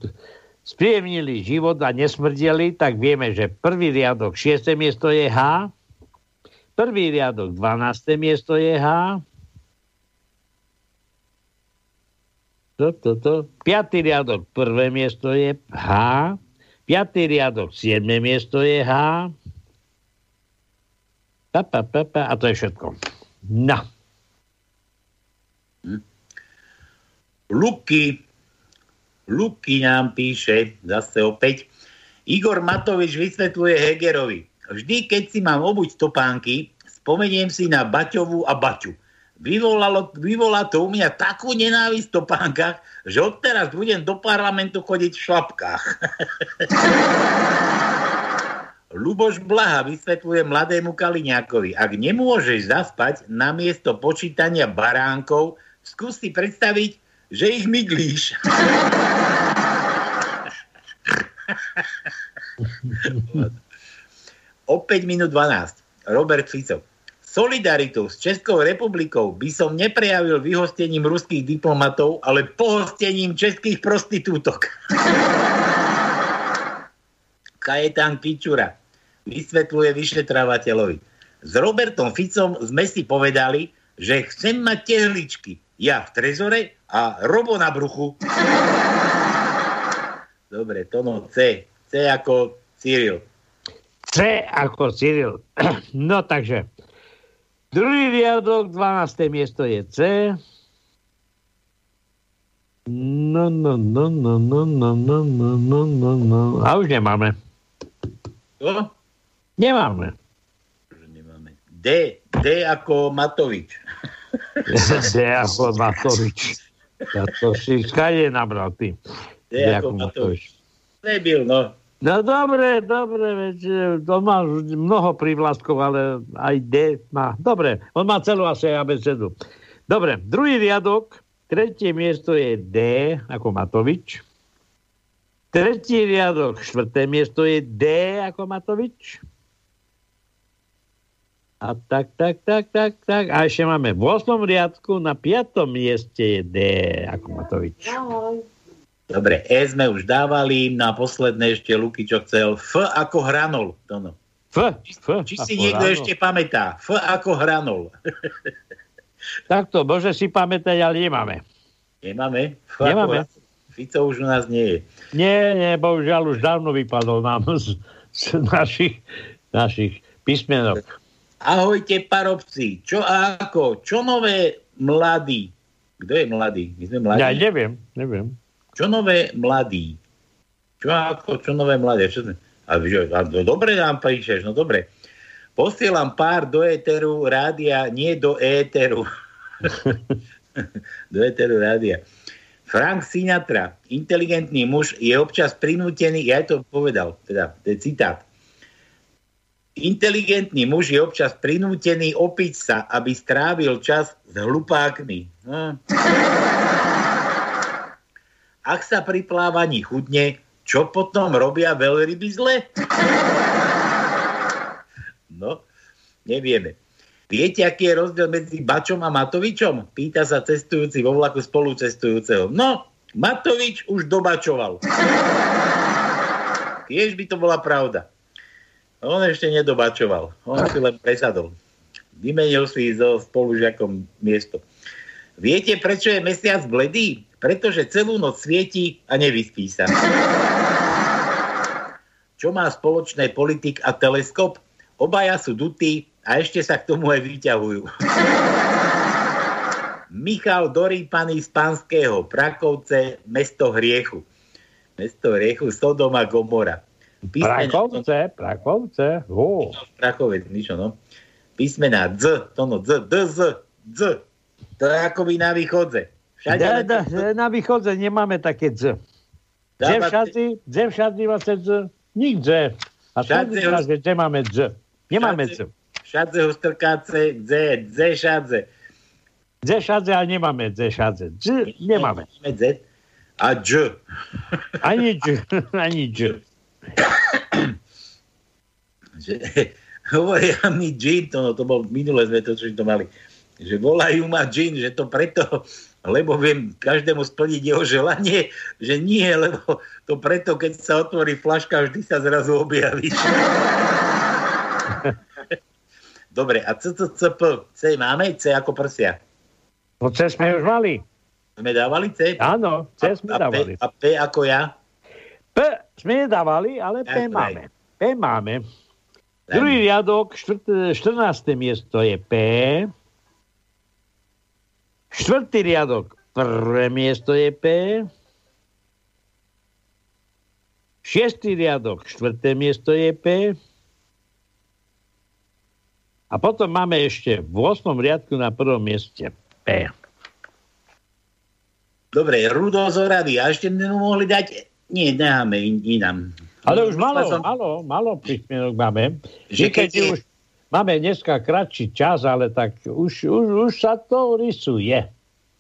spríjemnili život a nesmrdeli, tak vieme, že prvý riadok, 6. miesto je H. Prvý riadok, 12. miesto je H. To, to, to. Piatý riadok, prvé miesto je H. Piatý riadok, siedme miesto je H. Pa, pa, pa, pa, a to je všetko. No.
Luky. Luky nám píše, zase opäť. Igor Matovič vysvetľuje Hegerovi. Vždy, keď si mám obuť topánky, spomeniem si na Baťovú a Baťu. Vyvolalo, vyvolá to u mňa takú nenávisť v topánkach, že odteraz budem do parlamentu chodiť v šlapkách. Luboš Blaha vysvetľuje mladému Kaliňákovi. Ak nemôžeš zaspať namiesto počítania baránkov, skús si predstaviť, že ich myglíš. o 5 minút 12. Robert Fico. Solidaritu s Českou republikou by som neprejavil vyhostením ruských diplomatov, ale pohostením českých prostitútok. Kajetán Pičura vysvetľuje vyšetravateľovi. S Robertom Ficom sme si povedali, že chcem mať tehličky. Ja v trezore a Robo na bruchu. Dobre, to no C. C ako Cyril.
C ako Cyril. No takže, druhý riadok, 12. miesto je C. No, no, no, no, no, no, no, no, no, no, no. A už nemáme.
Čo?
Nemáme.
D. D ako Matovič.
D ako Matovič. Ja to si skade nabral ty.
D ako Matovič. Nebyl, no.
No dobre, dobre, veď e, to má mnoho prívlastkov, ale aj D má. Dobre, on má celú asi abecedu. Dobre, druhý riadok, tretie miesto je D ako Matovič. Tretí riadok, štvrté miesto je D ako Matovič. A tak, tak, tak, tak, tak. A ešte máme v 8. riadku, na 5. mieste je D ako Matovič.
Dobre, E sme už dávali, na posledné ešte Luky, čo chcel. F ako hranol. To no.
F, F
Či si niekto
hranol.
ešte pamätá? F ako hranol.
Takto, môže si pamätať, ale nemáme.
Nemáme? F
Nemáme.
Ako, Fico už u nás nie je.
Nie, nie, bohužiaľ už dávno vypadol nám z, z našich, našich písmenok.
Ahojte, parobci. Čo a ako? Čo nové mladí? Kto je mladý? My sme mladí.
Ja neviem, neviem.
Čo nové mladí? Čo ako? Čo nové mladé? Čo a, a, no, dobre nám píšeš, no dobre. Posielam pár do éteru rádia, nie do éteru. do éteru rádia. Frank Sinatra, inteligentný muž, je občas prinútený, ja to povedal, teda, to je citát. Inteligentný muž je občas prinútený opiť sa, aby strávil čas s hlupákmi. No. Ak sa pri plávaní chudne, čo potom robia veľryby zle? No, nevieme. Viete, aký je rozdiel medzi Bačom a Matovičom? Pýta sa cestujúci vo vlaku spolucestujúceho. No, Matovič už dobačoval. Tiež by to bola pravda. On ešte nedobačoval. On si len presadol. Vymenil si so spolužiakom miesto. Viete, prečo je mesiac bledý? Pretože celú noc svieti a nevyspí sa. Čo má spoločné politik a teleskop? Obaja sú dutí a ešte sa k tomu aj vyťahujú. Michal Dorýpaný z Panského, Prakovce, mesto hriechu. Mesto hriechu, Sodoma, Gomora. Písmena-
Prakovce, Prakovce. Ó.
Prachovec, ničo, no. Písmená D, to no, D, D, Z, D. To je akoby na východze. Všade
Da, da, na východze nemáme také dz. Dze všade, dze všade vlastne dz. Nik dze. A
Všade
všade
ho-
ho... že dze máme dz. Nemáme dz.
Všadze ho strkáce, D, D, šadze.
Dze všade, ale nemáme dze všade. Dz nemáme.
Máme Z a Dž.
Ani dž, ani dž.
hovoria mi džin, to, no, to bol minule sme to, čo to mali, že volajú ma džin, že to preto, lebo viem každému splniť jeho želanie, že nie, lebo to preto, keď sa otvorí flaška, vždy sa zrazu objaví. Dobre, a C, C, C, P, C máme? C ako prsia.
No C sme už mali.
Sme dávali C?
Áno, C sme
a,
dávali.
P, a P ako ja?
P sme nedávali, ale P
Tak,
máme. P máme. Druhý riadok, štvrt, 14. miesto je P. Štvrtý riadok, prvé miesto je P. Šiestý riadok, štvrté miesto je P. A potom máme ešte v 8. riadku na prvom mieste P.
Dobre, Rudo z Oravy. A ešte mohli dať... Nie, necháme in, inám.
Ale už malo,
som-
malo, malo prísmienok máme.
Že keď
keď
je-
už máme dneska kratší čas, ale tak už, už, už sa to rysuje.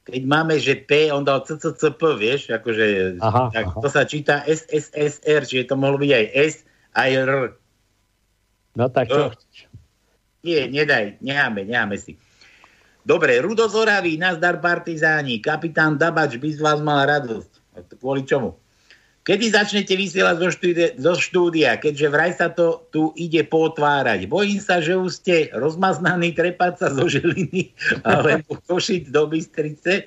Keď máme, že P, on dal CCCP, vieš, akože,
Aha,
tak
aha.
to sa číta SSSR, čiže to mohlo byť aj S, aj R.
No tak čo?
Nie, nedaj, necháme, necháme si. Dobre, Rudo z Oravy, nazdar partizáni, kapitán Dabač by z vás mal radosť. Kvôli čomu? Kedy začnete vysielať zo štúdia, zo štúdia, keďže vraj sa to tu ide potvárať? Bojím sa, že už ste rozmaznaný trepať sa zo Žiliny alebo košiť do Bystrice.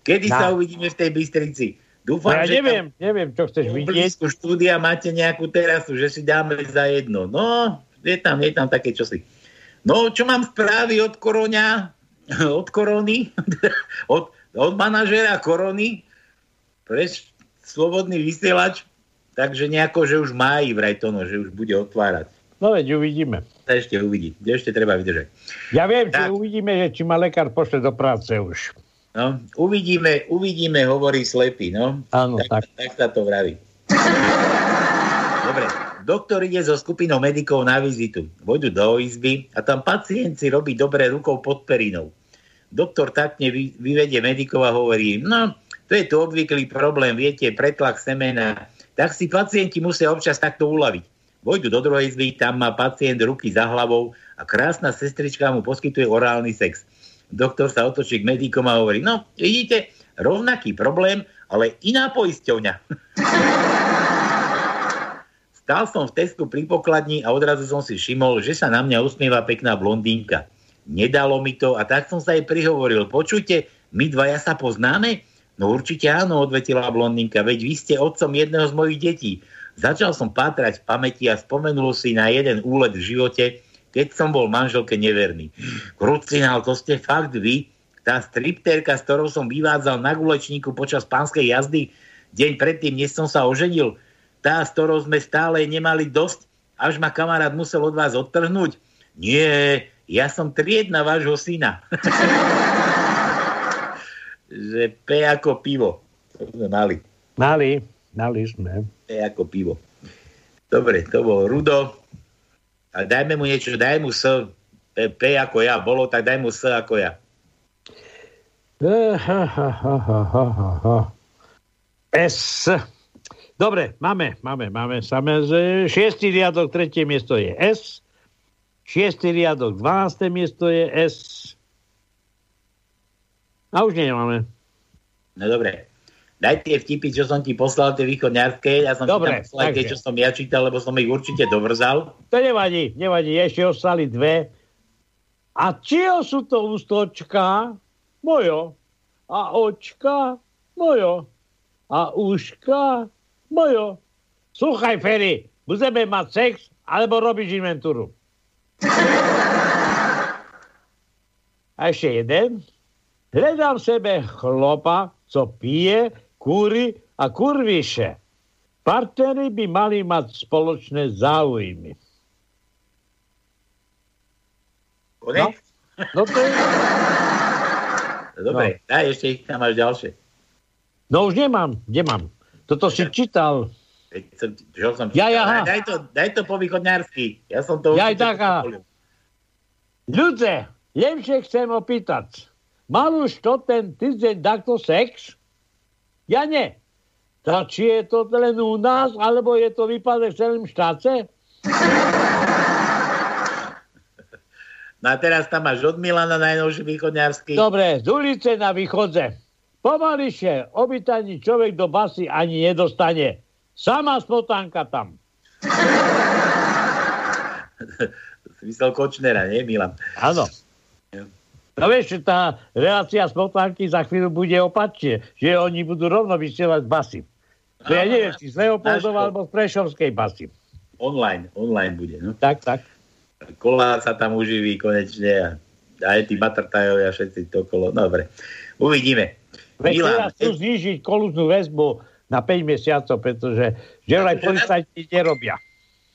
Kedy
No.
sa uvidíme v tej Bystrici?
No
Dúfam,
ja
že tam-
neviem, neviem, čo chceš vidieť.
štúdia máte nejakú terasu, že si dáme za jedno. No, je tam, je tam také čosi. No, čo mám správy od koroňa, od korony, od, od manažera korony, pre slobodný vysielač, takže nejako, že už máji vraj to, no, že už bude otvárať.
No veď uvidíme.
Sa ešte uvidí, ešte treba vydržať.
Ja viem, že
Tak.
uvidíme, že či ma lekár pošle do práce už.
No, uvidíme, uvidíme, hovorí slepý, no.
Áno,
tak, tak. tak sa to vraví. Dobre, doktor ide so skupinou medikov na vizitu. Vojdu do izby a tam pacient si robí dobre rukou pod perinou. Doktor takne vy, vyvedie medikov a hovorí, no, to je tu obvyklý problém, viete, pretlak semena. Tak si pacienti musia občas takto uľaviť. Vojdu do druhej izby, tam má pacient ruky za hlavou a krásna sestrička mu poskytuje orálny sex. Doktor sa otočí k medikom a hovorí, no, vidíte, rovnaký problém, ale iná poisťovňa. Stál som v Tesku pri pokladni a odrazu som si všimol, že sa na mňa usmieva pekná blondínka. Nedalo mi to a tak som sa jej prihovoril. Počujte, my dvaja sa poznáme? No určite áno, odvetila blondínka, veď vy ste otcom jedného z mojich detí. Začal som pátrať v pamäti a spomenul si na jeden úlet v živote, keď som bol manželke neverný. Krucinál, to ste fakt vy? Tá stripterka, s ktorou som vyvádzal na gulečníku počas pánskej jazdy, deň predtým, než som sa oženil, tá, s ktorou sme stále nemali dosť, až ma kamarát musel od vás odtrhnúť. Nie, ja som triedna vášho syna. že P ako pivo. To sme mali.
Mali, mali sme.
P ako pivo. Dobre, to bol Rudo. A dajme mu niečo, daj mu S. P, P ako ja bolo, tak daj mu S ako ja.
Eh. S. Dobre, máme, máme, máme. Samé, že šiestý riadok, tretie miesto je S. Šiestý riadok, 12. miesto je S. A už nemáme.
No dobre. Daj tie vtipy, čo som ti poslal, tie východňarské. Ja som
Dobre,
ti tam poslal tie, čo som ja čítal, lebo som ich určite dovrzal.
To nevadí, nevadí, ešte ostali dve. A čio sú to ústočka? Mojo. A očka? Mojo. A uška? Mojo. Sluchaj, Ferry, budeme mať sex, alebo robíš inventúru. A ešte jeden. Hľadám sebe chlopa, co pije, kúri a kurviše. Partnery by mali mať spoločné záujmy.
Konec?
No to je...
Dobre, daj ešte tam máš ďalšie.
No už nemám, nemám. Toto si čítal.
Som, som
Ja, ja,
daj, to, daj to po východňarsky. Ja som to...
Ja
povolil.
Ľudze, len chcem opýtať. Mal už to ten týždeň takto sex? Ja nie. Tak či je to len u nás, alebo je to výpadek v celém štáte?
No a teraz tam máš od Milana najnovší východňarský.
Dobre, z ulice na východze. Pomališie, obytaný človek do basy ani nedostane. Sama spotanka tam.
Myslel Kočnera, nie Milan?
Áno. No vieš, že tá relácia Smotánky za chvíľu bude opačne, že oni budú rovno vysielať basy. To ja neviem, či z Leopoldova alebo z Prešovskej basy.
Online, online bude. No.
Tak, tak.
Kolár sa tam uživí konečne a aj tí matrtajovia všetci to okolo. Dobre, uvidíme.
Veď teraz chcú znižiť kolúznú väzbu na 5 mesiacov, pretože že vraj policajti nerobia.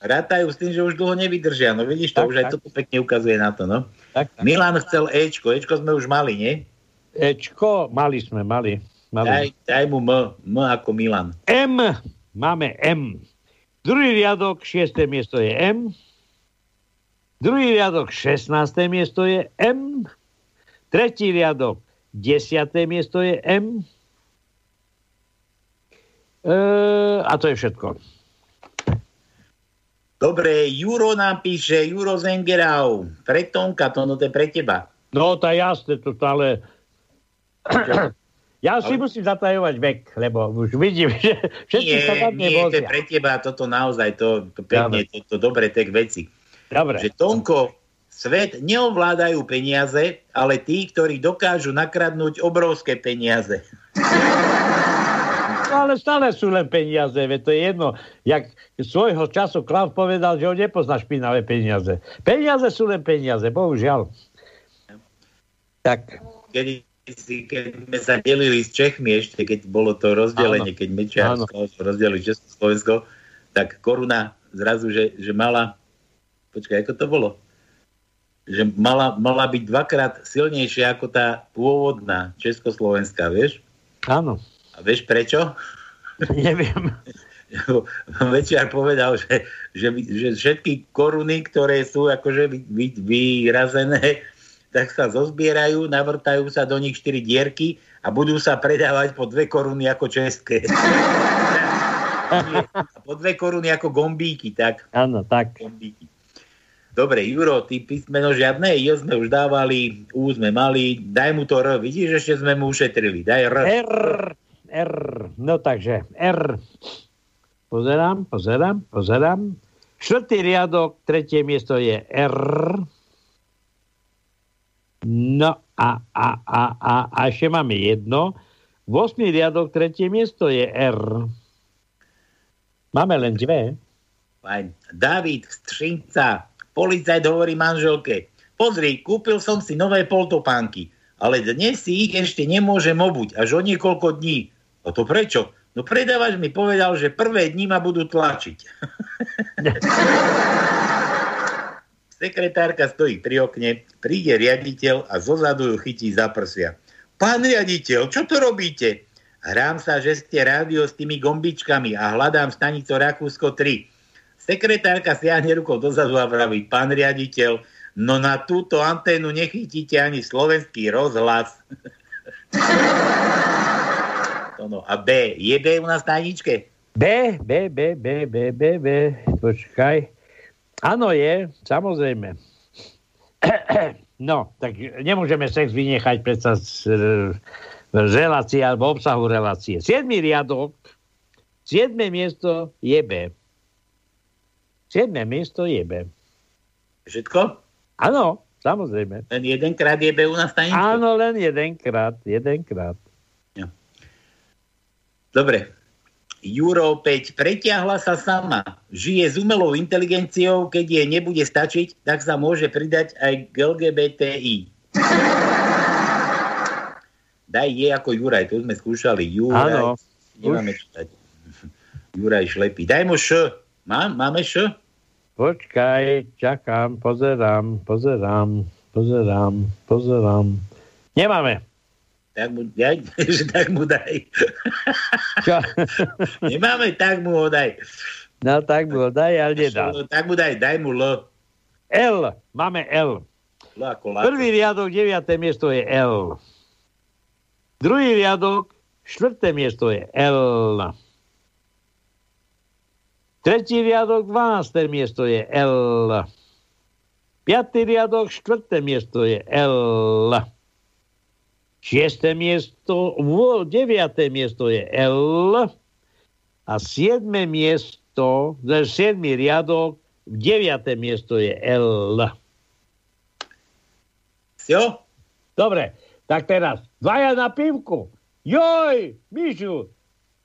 Rátajú s tým, že už dlho nevydržia. No vidíš to,
Tak,
už aj
tak.
toto pekne ukazuje na to, no.
Tak, tak.
Milan chcel Ečko. Ečko sme už mali, nie?
Ečko, mali sme, mali.
Daj,
mali.
daj mu M. M ako Milan.
M, máme M. Druhý riadok, šiesté miesto je M. Druhý riadok, 16. miesto je M. Tretí riadok, 10. miesto je M. E, a to je všetko.
Dobre, Juro nám píše, Juro Zengerau. Pre Tonka, to no to je pre teba.
No, to je jasné, to ale... ja si
Ale-
musím zatajovať vek, lebo už vidím, že všetci sa
Nie,
tam
nie, to je pre teba toto naozaj, to, to pekne, to, to dobre tak veci.
Dobre.
Že Tonko, svet neovládajú peniaze, ale tí, ktorí dokážu nakradnúť obrovské peniaze.
Ale stále sú len peniaze, veď to je jedno. Jak svojho času Klaus povedal, že on nepozná špinavé peniaze. Peniaze sú len peniaze, bohužiaľ. Tak.
Si, keď sme sa delili s Čechmi ešte, keď bolo to rozdelenie,
Áno.
keď Mečiar
Áno.
s Klausom rozdelili Československo, tak koruna zrazu, že, že mala, počkaj, ako to bolo? Že mala, mala byť dvakrát silnejšia ako tá pôvodná Československá, vieš?
Áno.
A vieš prečo?
Neviem.
Večiar povedal, že, že, že všetky koruny, ktoré sú akože vy, vy, vyrazené, tak sa zozbierajú, navrtajú sa do nich štyri dierky a budú sa predávať po dve koruny ako české. Po dve koruny ako gombíky, tak.
Áno, tak.
Gombíky. Dobre, Juro, ty písmeno žiadne, I sme už dávali, U sme mali, daj mu to R, vidíš, ešte sme mu ušetrili, daj R.
R, R, no takže R. Pozerám, pozerám, pozerám. Štvrtý riadok, tretie miesto je R. No a, a, a, a, a ešte máme jedno. Vosmý riadok, tretie miesto je R. Máme len dve.
Fajn. David Střinca, policajt hovorí manželke, pozri, kúpil som si nové poltopánky, ale dnes si ich ešte nemôžem obuť, až o niekoľko dní. A to prečo? No predávač mi povedal, že prvé dni ma budú tlačiť. Sekretárka stojí pri okne, príde riaditeľ a zozadu ju chytí za prsia. Pán riaditeľ, čo to robíte? Hrám sa, že ste rádio s tými gombičkami a hľadám stanicu Rakúsko 3. Sekretárka siahne rukou dozadu a vraví, pán riaditeľ, no na túto anténu nechytíte ani slovenský rozhlas. To no, a B, je B u nás na staničke?
B, B, B, B, B, B, B. Počkaj. Áno je, samozrejme. No, tak nemôžeme sex vynechať predsa z, z relácie alebo obsahu relácie. Siedmy riadok, siedme miesto je B. Siedme miesto je B.
Všetko?
Áno, samozrejme.
Len jedenkrát je B u nás staničke?
Áno, len jedenkrát, jedenkrát.
Dobre. Juro opäť pretiahla sa sama. Žije s umelou inteligenciou, keď jej nebude stačiť, tak sa môže pridať aj k LGBTI. Daj je ako Juraj, to sme skúšali. Juraj,
Áno.
nemáme čítať. Juraj šlepí. Daj mu Š. Mám, máme Š?
Počkaj, čakám, pozerám, pozerám, pozerám, pozerám. Nemáme.
Tak mu, daj, že tak mu daj.
Čo?
Nemáme, tak mu ho daj.
No tak bolo, daj, ale nedá.
Tak mu daj, daj mu L.
L, máme L.
L ako Laco.
Prvý riadok, deviaté miesto je L. Druhý riadok, štvrté miesto je L. Tretí riadok, 12. miesto je L. Piatý riadok, štvrté miesto je L. Šiesté miesto, vo- deviaté miesto je L. A siedme miesto, e, siedmy riadok, deviaté miesto je L.
Jo?
Dobre, tak teraz, dvaja na pivku. Joj, Mišu,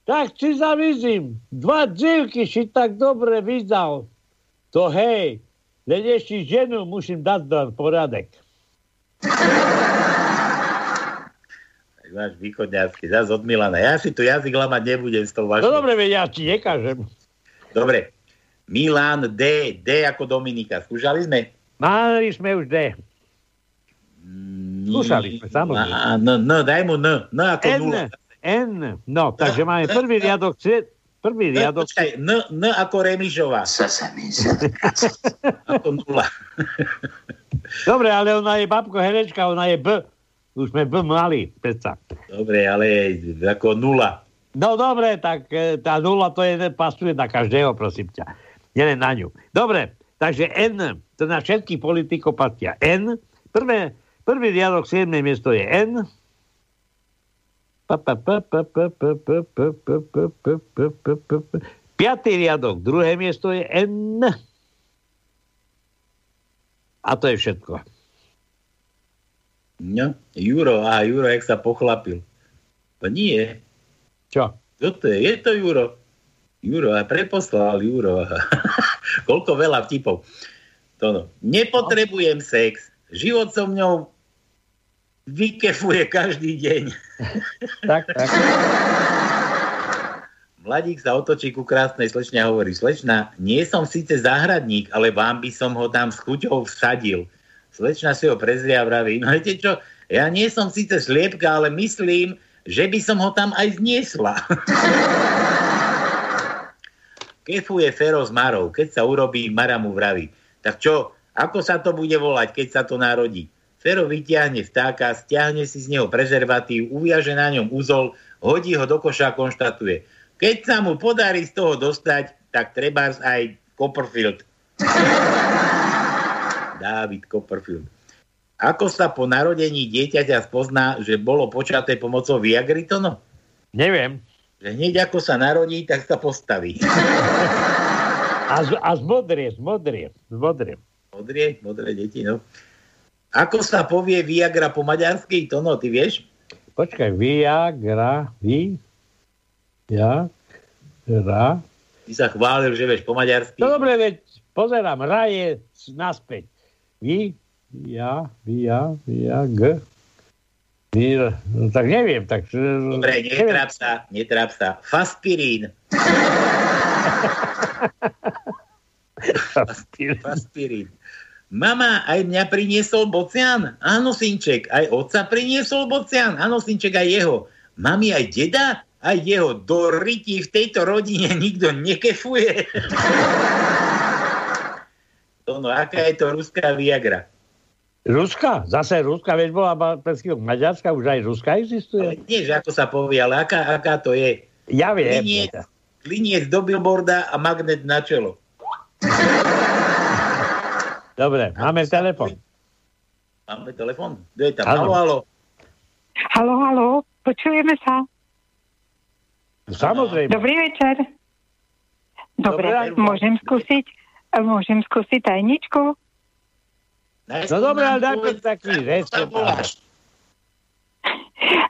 tak si zavizím. Dva dzivky si tak dobre vyzdal. To hej, len ešte ženu musím dať do poradek.
Tak máš východňarsky, zás od Milana. Ja si tu jazyk lamať nebudem s tou vašou.
No dobre, ja ti nekážem.
Dobre. Milan D. D ako Dominika. Skúšali sme?
Mali sme už D. Skúšali sme, samozrejme.
A, no, no, daj mu N. N ako
N,
nula.
N. No, takže máme prvý riadok, prvý
N,
riadok.
počkaj, N, N ako Remišová. Ako nula.
Dobre, ale ona je babko herečka, ona je B. Už sme B mali, predsa.
Dobre, ale ako nula.
No dobre, tak tá nula to je, pasuje na každého, prosím ťa. Nielen na ňu. Dobre, takže N, to na všetkých politikov patia N. Prvé, prvý riadok, 7. miesto je N. Piatý riadok, druhé miesto je N. A to je všetko.
No, Juro, aha, Juro, jak sa pochlapil. To nie.
Čo?
Kto to je? Je to Juro. Juro, a preposlal Juro. Koľko veľa vtipov. To no. Nepotrebujem sex. Život so mňou vykefuje každý deň.
Tak, tak.
Mladík sa otočí ku krásnej slečne a hovorí, slečna, nie som síce záhradník, ale vám by som ho tam s chuťou vsadil. Slečna si ho prezrie a vraví, no viete čo, ja nie som síce sliepka, ale myslím, že by som ho tam aj zniesla. Kefuje Fero s Marou, keď sa urobí, Mara mu vraví. Tak čo, ako sa to bude volať, keď sa to narodí? Fero vyťahne vtáka, stiahne si z neho prezervatív, uviaže na ňom úzol, hodí ho do koša a konštatuje. Keď sa mu podarí z toho dostať, tak trebárs aj Copperfield. David Copperfield. Ako sa po narodení dieťaťa spozná, že bolo počaté pomocou Viagry, to no?
Neviem.
Že hneď ako sa narodí, tak sa postaví.
A, z, a zmodrie, zmodrie, zmodrie.
Modrie, modré deti, no. Ako sa povie Viagra po maďarsky, to no, ty vieš?
Počkaj, Viagra, vi, ja, ra.
Ty sa chválil, že vieš po maďarsky.
No dobre, veď pozerám, ra je naspäť. Vi, ja, ja, ja, g. Vi, no, tak neviem, tak...
Dobre, netráp sa, netráp sa. Faspirín. Faspirín. Mama, aj mňa priniesol bocian? Áno, synček. Aj otca priniesol bocian? Áno, synček, aj jeho. Mami, aj deda? Aj jeho. Do ryti v tejto rodine nikto nekefuje. To no, aká je to ruská Viagra?
Ruska? Zase Ruska, veď bola ba- pred Maďarska, už aj Ruska existuje.
Nie, že ako sa povie, ale aká, aká to je?
Ja viem.
Kliniec, kliniec do billboarda a magnet na čelo.
Dobre, máme telefon.
Máme telefon? Kto je tam? Halo, halo.
Halo, halo, počujeme sa.
Samozrejme.
Dobrý večer. Dobre,
ráno.
môžem skúsiť, môžem skúsiť tajničku.
No dobre, ale dajme taký recept.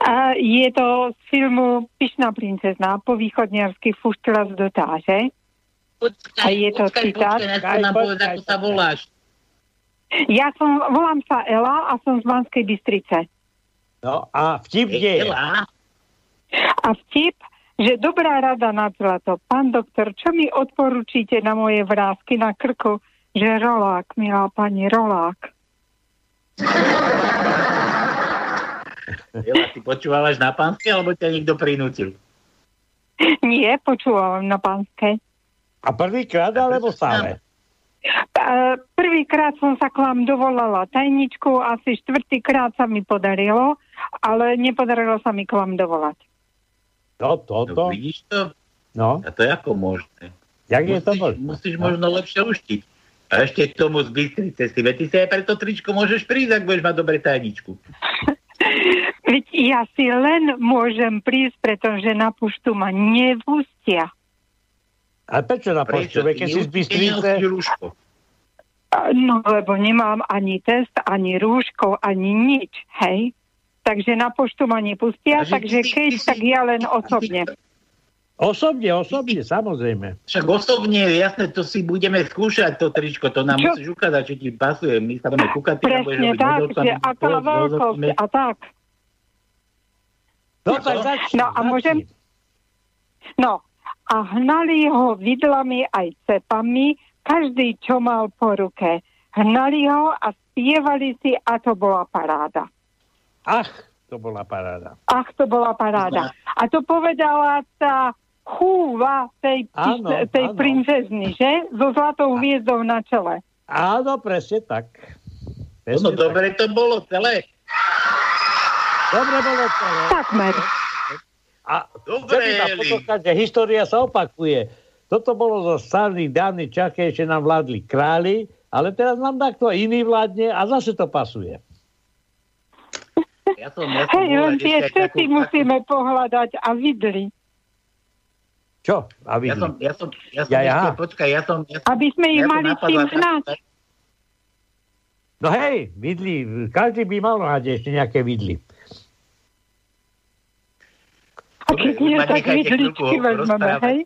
A je to z filmu Pyšná princezna po východniarsky fuštila z dotáže. A je to citát.
Počkaj, nám povedať, ako sa voláš.
Ja som, volám sa Ela a som z Banskej Bystrice.
No a vtip kde je?
A vtip, že dobrá rada na zlato. Pán doktor, čo mi odporúčite na moje vrázky na krku? Že rolák, milá pani, rolák.
Jela, ty počúvaš na pánske, alebo ťa niekto prinútil?
Nie, počúvam na pánskej.
A prvýkrát, alebo stále?
Prvýkrát som sa k vám dovolala tajničku, asi štvrtýkrát sa mi podarilo, ale nepodarilo sa mi k vám dovolať.
No, toto.
No, vidíš to?
No.
A to je ako možné?
Jak je to
musíš,
možné?
Musíš možno lepšie uštiť. A ešte k tomu z Bystrice si. Veď ty si aj pre to tričko môžeš prísť, ak budeš mať dobre tajničku.
Veď ja si len môžem prísť, pretože na puštu ma nevustia.
A prečo na
Prečo?
poštu? Veď
Ty
Keď si z Bystrice...
No, lebo nemám ani test, ani rúško, ani nič, hej. Takže na poštu ma nepustia,
Takže
takže keď,
ty
tak ja len osobne.
Osobne, osobne, samozrejme.
Však osobne, jasné, to si budeme skúšať, to tričko, to nám
Čo?
musíš ukázať, či ti pasuje. My sa budeme kúkať, ty
Presne tak, že aká veľkosť a tak.
No tak začni,
No a môžem... No a hnali ho vidlami aj cepami, každý, čo mal po ruke. Hnali ho a spievali si a to bola paráda.
Ach, to bola paráda.
Ach, to bola paráda. A to povedala tá chúva tej,
Áno,
tej
áno.
princezny, že? So zlatou hviezdou na čele.
Áno, presne tak.
No,
Presne
no dobre to bolo celé.
Dobre bolo no.
Takmer.
A
Dobre,
že história sa opakuje. Toto bolo zo starých dávnych čas, keď ešte nám vládli králi, ale teraz nám takto iný vládne a zase to pasuje.
Ja som, ja som
Hej, len tie
takú-
musíme pohľadať a vidli.
Čo? A
Ja
vidí.
som, ja som, ja som
Ja, ja.
ešte, počkaj, ja som, ja som,
Aby sme ich
ja
mali
takú-
hnať.
No hej, vidli, každý by mal mať ešte nejaké vidly.
A keď nie, tak vidličky vezmeme, hej?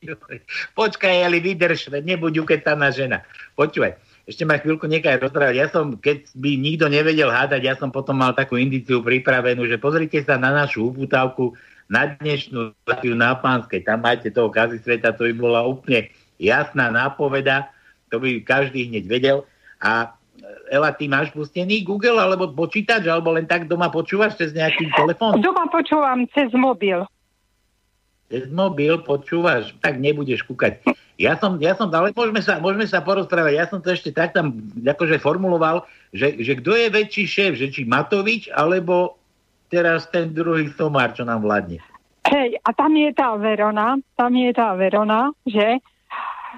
Počkaj, ale vydrž, nebuď uketaná žena. Počúvaj, ešte ma chvíľku nechaj rozprávať. Ja som, keď by nikto nevedel hádať, ja som potom mal takú indiciu pripravenú, že pozrite sa na našu uputávku na dnešnú reláciu na Pánskej. Tam máte toho kazy sveta, to by bola úplne jasná nápoveda, to by každý hneď vedel. A Ela, ty máš pustený Google alebo počítač, alebo len tak doma počúvaš cez nejaký telefón?
Doma počúvam cez mobil.
Cez mobil počúvaš, tak nebudeš kúkať. Ja som, ja som, ale môžeme sa, môžeme sa porozprávať. Ja som to ešte tak tam akože formuloval, že, že kto je väčší šéf, že či Matovič, alebo teraz ten druhý Somár, čo nám vládne.
Hej, a tam je tá Verona, tam je tá Verona, že?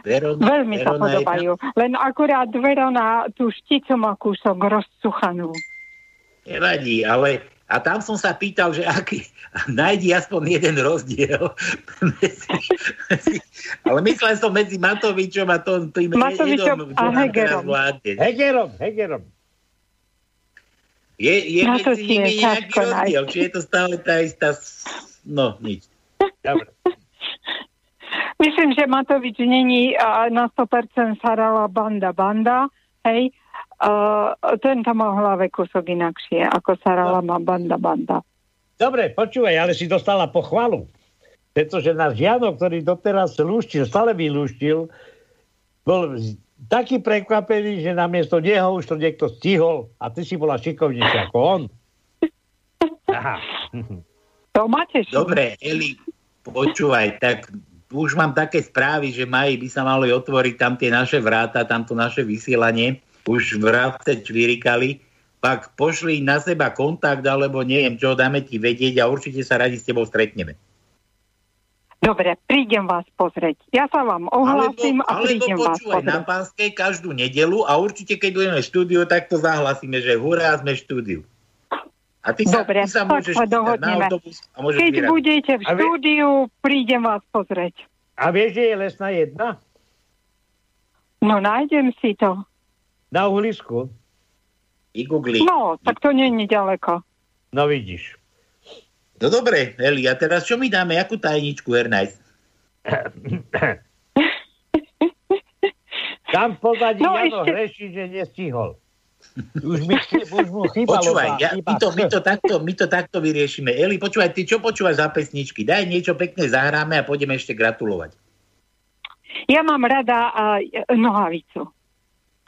Verona,
Veľmi sa
Verona je
podobajú. Len akurát Verona tú šticu má kúsok rozcuchanú.
Nevadí, ale a tam som sa pýtal, že aký, nájdi aspoň jeden rozdiel. medzi- medzi- ale myslel som medzi Matovičom a tom, tým
Matovičom
Edom,
a Hegerom.
Hegerom, Hegerom.
Je, je medzi nimi
je
nejaký
ťažko
rozdiel,
nájsť.
či je to stále tá istá... No, nič.
Dobre.
Myslím, že Matovič není na 100% sarala banda banda, hej. Uh, tento má v hlave kúsok inakšie, ako sarala má banda banda.
Dobre, počúvaj, ale si dostala pochvalu. Pretože náš Jano, ktorý doteraz lúštil, stále vylúštil, bol taký prekvapený, že namiesto neho už to niekto stihol a ty si bola šikovnejšia ako on. Aha.
To ma teší.
Dobre, Eli, počúvaj, tak už mám také správy, že mají by sa mali otvoriť tam tie naše vráta, tamto naše vysielanie. Už vrátce čvirikali, pak pošli na seba kontakt, alebo neviem čo, dáme ti vedieť a určite sa radi s tebou stretneme.
Dobre, prídem vás pozrieť. Ja sa vám ohlásim a
alebo
prídem vás
počúvaj na
pozrieť.
Pánskej každú nedelu a určite, keď budeme v štúdiu, tak to zahlasíme, že hurá, sme v štúdiu. A ty sa,
Dobre,
ty sa môžeš
sa
pýtať na
dohodneme.
autobus a môžeš
Keď
vyraziť.
budete v
A
štúdiu, prídem vás pozrieť.
A vieš, že je lesná jedna?
No nájdem si to.
Na uhlisku?
I googli.
No, tak to není ďaleko.
No vidíš.
No dobre, Eli, a teraz čo mi dáme? Jakú tajničku, Ernest?
Tam pozadí
No,
Jano
ešte-
hreší, že nestihol. Už, mi, už mu chýbalo.
Počúvaj, ja, my, to, my, to takto, my to takto vyriešime. Eli, počúvaj, ty čo počúvaš za pesničky? Daj niečo pekné, zahráme a pôjdeme ešte gratulovať.
Ja mám rada uh, nohavicu.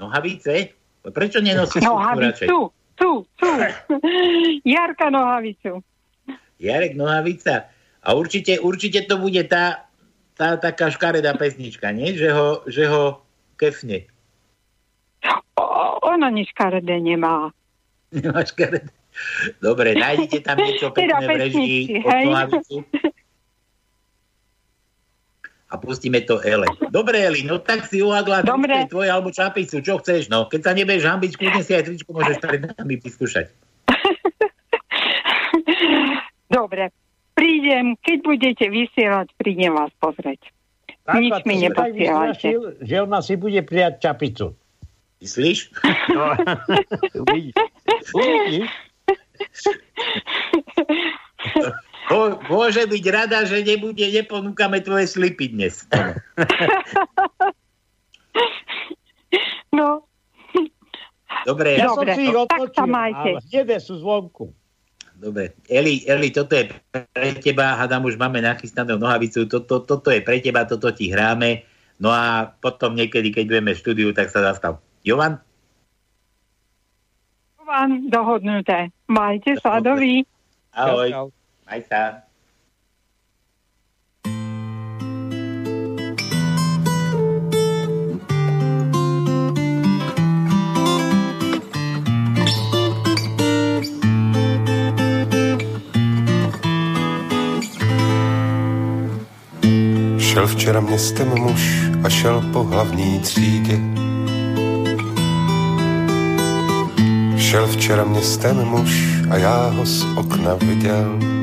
Nohavice? Prečo nenosíš
No,
sukňu radšej?
Nohavicu, tu, tu. Jarka nohavicu.
Jarek Nohavica. A určite, určite to bude tá, tá taká škaredá pesnička, nie? Že ho, že ho kefne.
O, ona nič karedé nemá.
Nemáš škaredé. Dobre, nájdete tam niečo
Teda
pekné v režii od? Nohavicu. A pustíme to Ele. Dobre, Eli, no tak si uhadla
Dobre.
tvoje alebo čapicu, čo chceš, no. Keď sa nebudeš hambiť, kľudne si aj tričku môžeš pred nami vyskúšať.
Dobre, prídem, keď budete vysielať, prídem vás pozrieť. Nič
a to
mi
si tak
neposielajte.
že ona si bude prijať čapicu.
Myslíš?
No, uvidíš. Uvidíš.
Môže byť rada, že nebude, neponúkame tvoje slipy dnes.
No,
Dobre,
Ja som si ich
sa majte.
ale hnedé sú zvonku.
Dobre. Eli, Eli, toto je pre teba, hádam, už máme nachystanú nohavicu, toto, toto je pre teba, toto ti hráme, no a potom niekedy, keď budeme v štúdiu, tak sa zastav. Jovan?
vám dohodnuté. Majte sa, dovi.
Ahoj. Maj sa.
Šel včera městem muž a šel po hlavní třídě. Šel včera městem muž a já ho z okna viděl.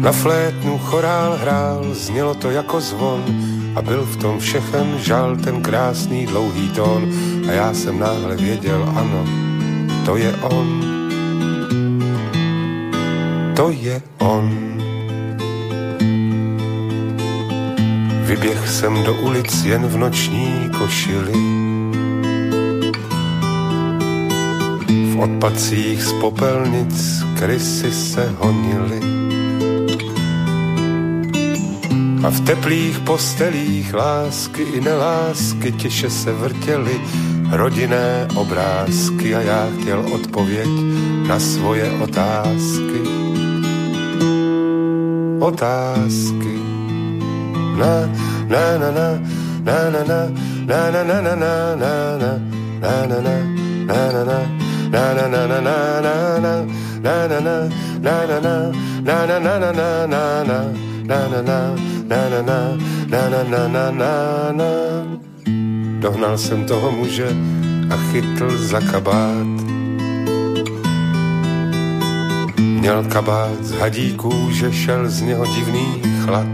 Na flétnu chorál hrál, znělo to jako zvon a byl v tom všechen žal ten krásný dlouhý tón a já jsem náhle věděl, ano, to je on. To je on. Vyběh jsem do ulic jen v noční košili. V odpadcích z popelnic krysy se honily. A v teplých postelích lásky i nelásky tiše se vrtěly rodinné obrázky a já chtěl odpověď na svoje otázky. Otázky. Na, na, na, na, na, na, na, na, na, na, na, na, na, na, na, na, na, na, na. Na na na na na na na na na na na na na na na na na na na na na na, na na na na na na. Dohnal jsem toho muže a chytl za kabát. Měl kabát z hadí kůže, šel z něho divný chlad.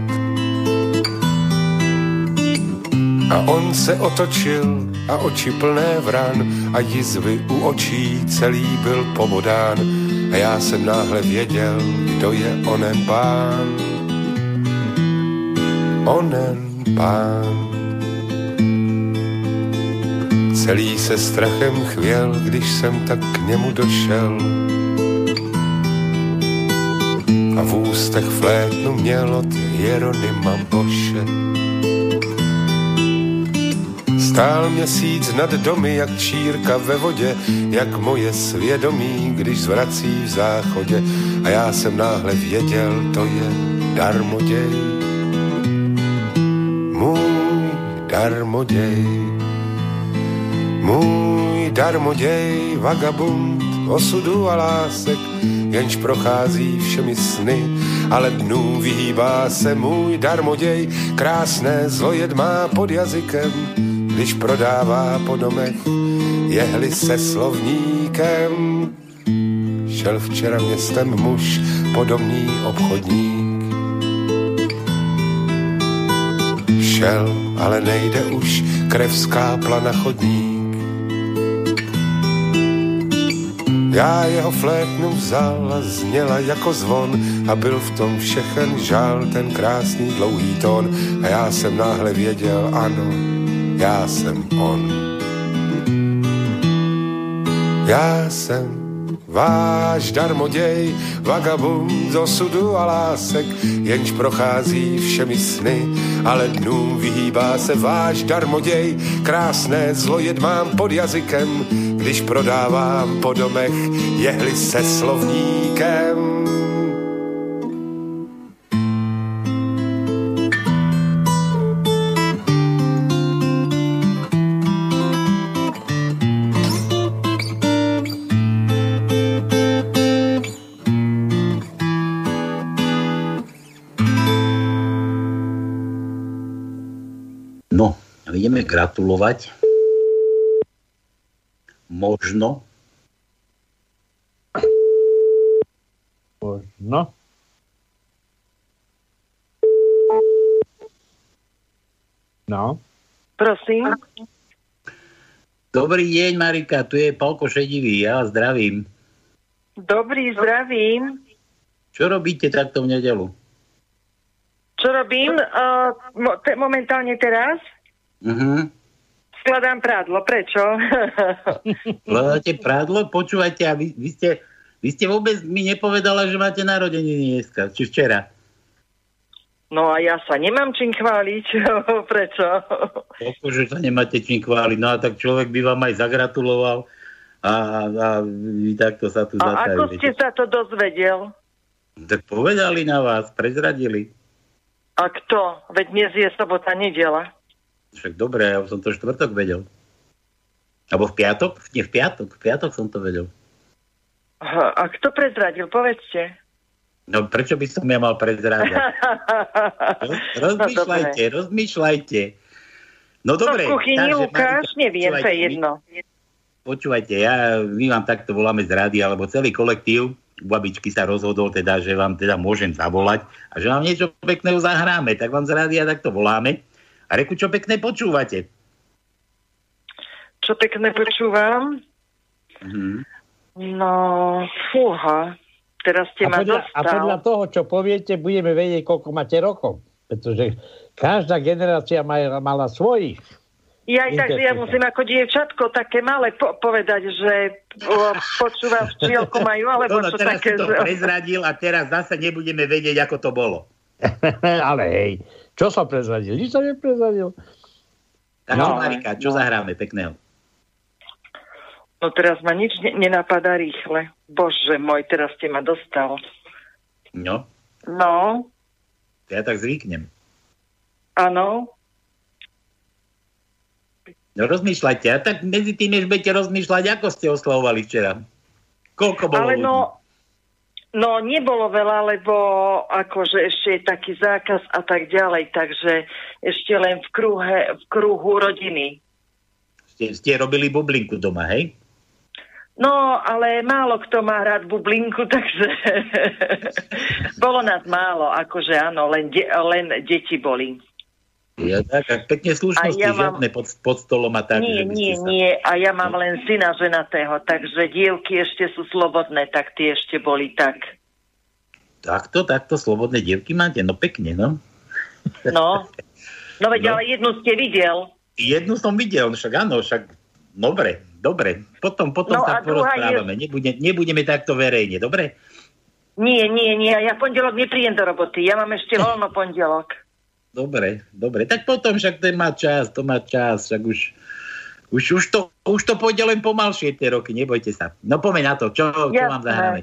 A on se otočil a oči plné vran a jizvy u očí celý byl pobodán. A já jsem náhle věděl, kdo je onen pán. Onen pán. Celý se strachem chvěl, když jsem tak k němu došel. A v ústech flétnu měl od Jeronima Boše. Stál měsíc nad domy, jak čírka ve vodě, jak moje svědomí, když zvrací v záchodě. A já jsem náhle věděl, to je darmoděj. Můj darmoděj. Můj darmoděj, vagabund osudu a lásek, jenž prochází všemi sny, ale dnů vyhýbá se můj darmoděj, krásné zlojet má pod jazykem, když prodává po domech jehly se slovníkem. Šel včera městem muž, podomní obchodník. Šel, ale nejde už, krev skápla na chodník. Já jeho flétnu vzal a zněla jako zvon a byl v tom všechen žál ten krásný dlouhý tón a já jsem náhle věděl, ano, já jsem on. Já jsem váš darmoděj, vagabund z osudu a lásek, jenž prochází všemi sny, ale dnů vyhýbá se váš darmoděj, krásné zlojet mám pod jazykem, když prodávám po domech jehly se slovníkem.
Gratulovať. Možno.
Možno. No.
Prosím.
Dobrý deň, Marika, tu je Palko Šedivý, ja vás zdravím.
Dobrý, zdravím.
Čo robíte takto v nedelu?
Čo robím uh, momentálne teraz?
Mhm.
Skladám prádlo. Prečo?
Hľadáte prádlo? Počúvajte, a vy, vy, ste, vy ste vôbec mi nepovedala, že máte narodeniny dneska, či včera.
no a ja sa nemám čím chváliť. Prečo?
Že sa nemáte čím chváliť. No a tak človek by vám aj zagratuloval a, a vy takto sa tu
A ako
zatajili.
ste sa to dozvedel?
Tak povedali na vás, prezradili.
A kto? Veď dnes je sobota, nedela.
Však dobre, ja som to štvrtok vedel. Alebo v piatok? Nie, v piatok. V piatok som to vedel.
Aha, A kto prezradil? Povedzte.
No prečo by som ja mal prezrádať? Roz, rozmýšľajte, rozmýšľajte. No dobre.
no v kuchyni
takže, Marika,
neviem, to je jedno.
Počúvajte, ja, my vám takto voláme z rády, alebo celý kolektív babičky sa rozhodol teda, že vám teda môžem zavolať a že vám niečo pekného zahráme, tak vám z rádia takto voláme. A reku, čo pekné počúvate.
Čo pekne počúvam?
Mhm.
No, fúha. Teraz ste
A
ma
podľa, a
dostal.
podľa toho, čo poviete, budeme vedieť, koľko máte rokov. Pretože každá generácia má, mala svojich.
Ja aj tak, že ja musím ako dievčatko také malé po- povedať, že o, počúvam včielku majú, alebo
No, no,
čo
teraz
také,
si to
že...
prezradil a teraz zase nebudeme vedieť, ako to bolo.
Ale hej, čo som prezradil? Nič som neprezradil.
Tak
No.
čo, Marika, čo zahráme pekného?
No teraz ma nič ne- nenapadá rýchle. Bože môj, teraz ste ma dostal.
No,
No,
ja tak zvyknem.
áno.
No rozmýšľajte, a tak medzi tým, než budete rozmýšľať, ako ste oslavovali včera. Koľko bolo
Ale
ľudí?
no, no nebolo veľa, lebo akože ešte je taký zákaz a tak ďalej, takže ešte len v, kruhe, v kruhu rodiny.
Ste, ste robili bublinku doma, hej?
No, ale málo kto má rád bublinku, takže bolo nás málo, akože áno, len, de- len deti boli.
Ja tak, pekne slušnosti,
ja mám-
žiadne pod, pod stolom a tak.
nie,
že
nie,
sa...
nie, a ja mám len syna ženatého, takže dievky ešte sú slobodné, tak tie ešte boli tak.
Takto, takto, slobodné dievky máte? No pekne, no.
No, no veď
No.
ale jednu ste videl.
Jednu som videl, však áno, však dobre, dobre. Potom, potom
No a druhá je-
porozprávame. Nebude, nebudeme takto verejne, dobre?
Nie, nie, nie, ja pondelok nepríjem do roboty, ja mám ešte voľno pondelok.
Dobre, dobre. Tak potom však ten má čas, to má čas, však už, už, už, to, už to pôjde len pomalšie tie roky, nebojte sa. No pomeň na to, čo, čo vám
Jasné.
zahráme?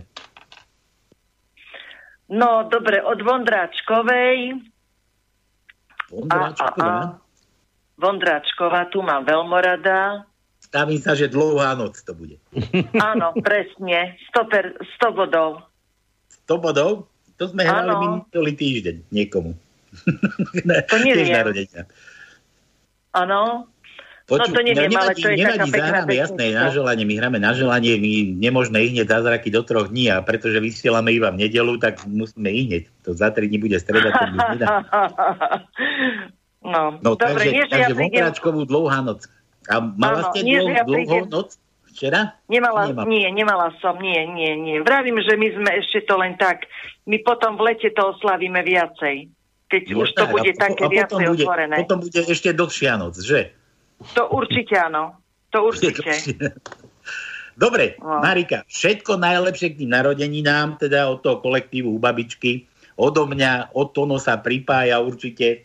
No, dobre, od Vondráčkovej.
Vondráčková?
Vondráčková, tu mám veľmi rada.
Stavím sa, že dlouhá noc to bude.
Áno, presne, 100, per, 100 bodov.
100 bodov? To sme hrali
Áno.
minulý týždeň niekomu.
To neviem.
Narodenia.
Áno. No to neviem, ale to je taká
nevadí,
pekná
zahráme, jasné, na želanie, my hráme na želanie, my nemožné ihneť zázraky do troch dní a pretože vysielame iba v nedelu, tak musíme ihneť. To za tri dní bude streda, to už nedá.
No,
No
dobre,
takže,
nie, že ja
takže
prídem...
Dlouhá noc. A mala
Áno,
ste
nie,
dlho,
ja prídem-
noc včera?
Nemala,
Nemala.
nie, nemala som, nie, nie, nie. Vravím, že my sme ešte to len tak, my potom v lete to oslavíme viacej. Keď
Je
už to
tak,
bude
a
také
a potom
viacej
bude,
otvorené.
Potom bude ešte dlhšia noc, že?
To určite áno. To určite.
Dobre,
No.
Marika, všetko najlepšie k tým narodeninám, teda od toho kolektívu u babičky, odo mňa, od Tono sa pripája určite.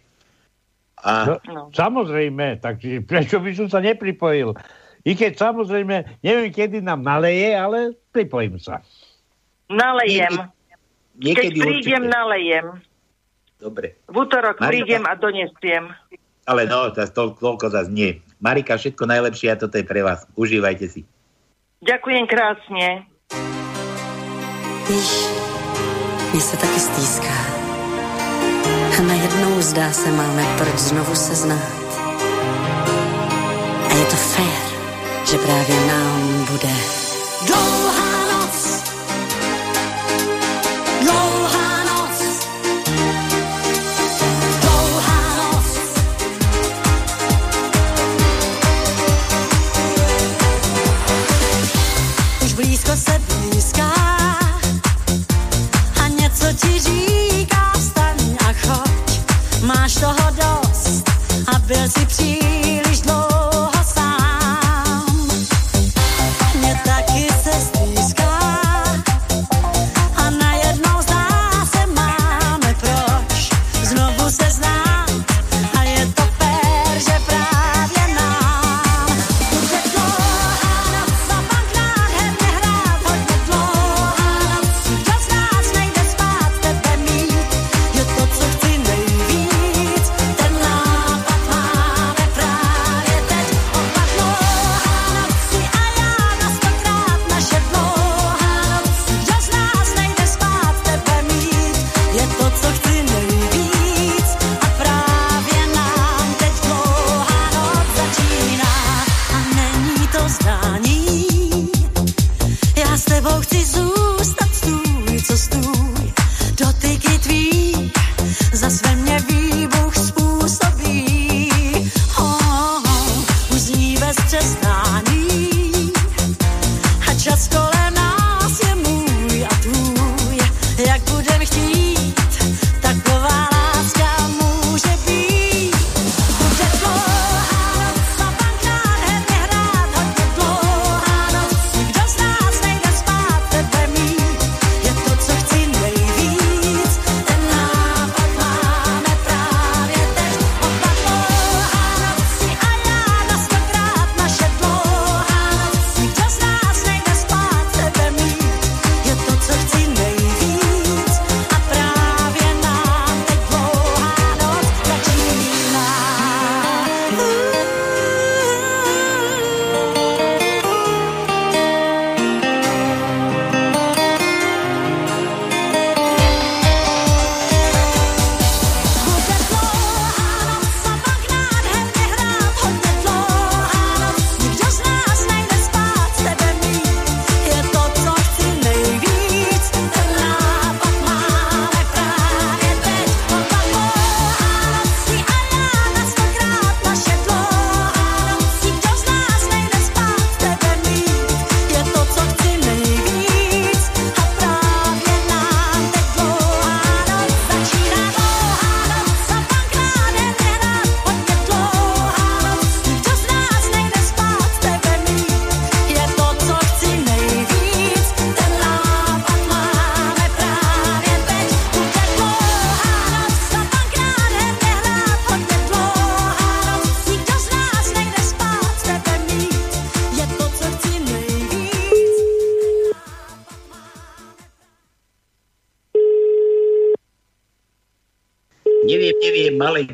A
No, Samozrejme, takže prečo by som sa nepripojil? I keď samozrejme, neviem, kedy nám naleje, ale pripojím sa.
Nalejem.
niekedy
Keď prídem,
určite.
nalejem.
Dobre,
V útorok
Marika.
prídem a donesiem.
ale no, to, toľko zase nie. Marika, všetko najlepšie a toto je pre vás. Užívajte si.
Ďakujem krásne.
Víš, mně se taky stýská. A najednou zdá se máme proč znovu se znát. A je to fér, že právě nám bude
Dlouhá
blízká a něco ti říká, vstaň a choď, máš toho dost a
byl si příliš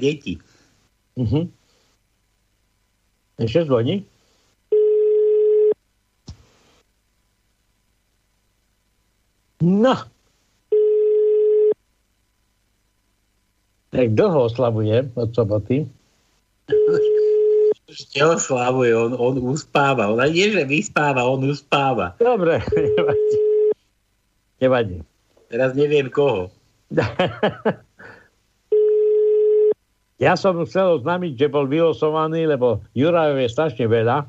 deti.
Mhm. Ešte zvoní? No. Tak dlho oslavuje od soboty.
Ešte oslavuje, on, on uspáva. On nie, že vyspáva, on uspáva.
Dobre, nevadí. Nevadí.
Teraz neviem koho.
Ja som chcel oznámiť, že bol vylosovaný, lebo Jurajov je strašne veľa.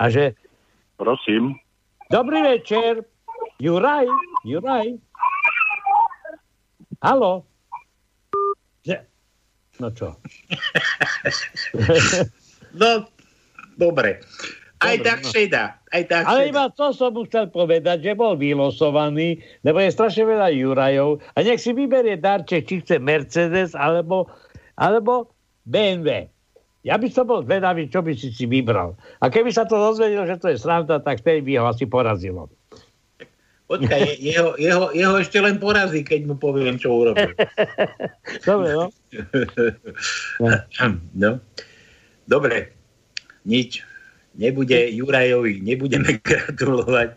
A že...
Prosím.
Dobrý večer. Juraj, Juraj. Halo. No čo?
No, dobre. Aj
Dobre,
tak
no.
šeda. Aj tak
Ale iba to som mu chcel povedať, že bol vylosovaný, lebo je strašne veľa Jurajov a nech si vyberie darček, či chce Mercedes alebo, alebo BMW. Ja by som bol zvedavý, čo by si si vybral. A keby sa to dozvedel, že to je sranda, tak vtedy by ho asi porazilo.
Počkaj, je- jeho, jeho, jeho ešte len porazí, keď mu poviem, čo urobil.
Dobre, no.
no. Dobre, nič. Nebude Jurajovi, nebudeme gratulovať.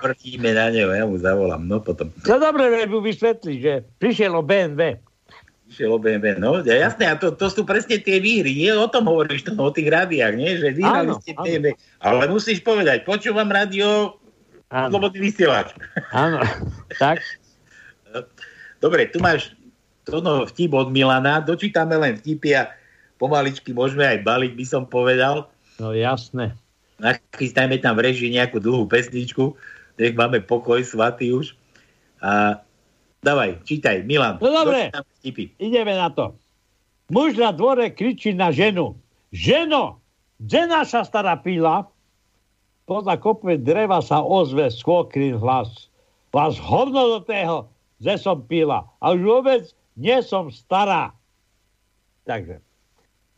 Prtíme na neho, ja mu zavolám. No potom.
No dobre, mu vysvetli, že prišiel o BMW.
Išiel o BMW, no ja- jasné, a to, to sú presne tie výhry, nie o tom hovoríš, to, o tých rádiách, nie? že vyhrali
Áno,
ste
áno.
BMW, ale musíš povedať, počúvam rádio, slobodný vysielač.
Áno, tak.
Dobre, tu máš to no, vtip od Milana, dočítame len vtipy a pomaličky môžeme aj baliť, by som povedal.
No jasné.
Nachystajme tam v režii nejakú dlhú pesničku, nech máme pokoj svatý už. A dávaj, čítaj, Milan.
No dobre. Ideme na to. Muž na dvore kričí na ženu. Ženo, kde naša stará pila? Podľa kopve dreva sa ozve skôkrin hlas. Vás hovno do tého, že som pila. A už vôbec nie som stará. Takže.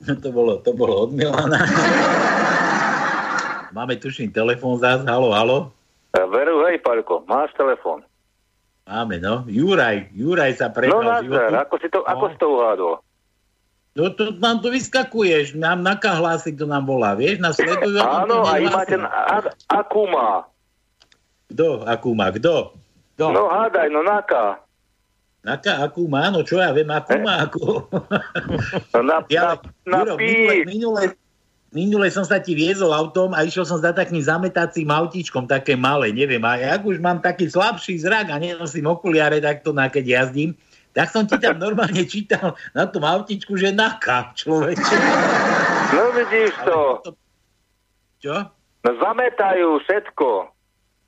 To bolo, to bolo od Milana. Máme tuším telefón zás. Halo, halo.
Veru, hej, Paľko, máš telefón.
Máme, no. Juraj, Juraj sa
No
prebral
nazdar, ako si to, ako si to uhádol?
No to nám to vyskakuješ, nám na hlási to nám volá, vieš, na sledujú.
Áno, a máte, a, akú má?
Kto, akú má, kto?
No hádaj, no naká.
Naka, akú má, no čo ja viem, akú má, akú.
No na,
ja,
na,
Juro,
pí.
minule, minule, minule som sa ti viezol autom a išiel som za takým zametacím autíčkom, také malé, neviem, a jak už mám taký slabší zrak a nenosím okuliare takto, na keď jazdím, tak som ti tam normálne čítal na tom autičku, že naka, človeče.
No vidíš to.
Čo?
No zametajú všetko.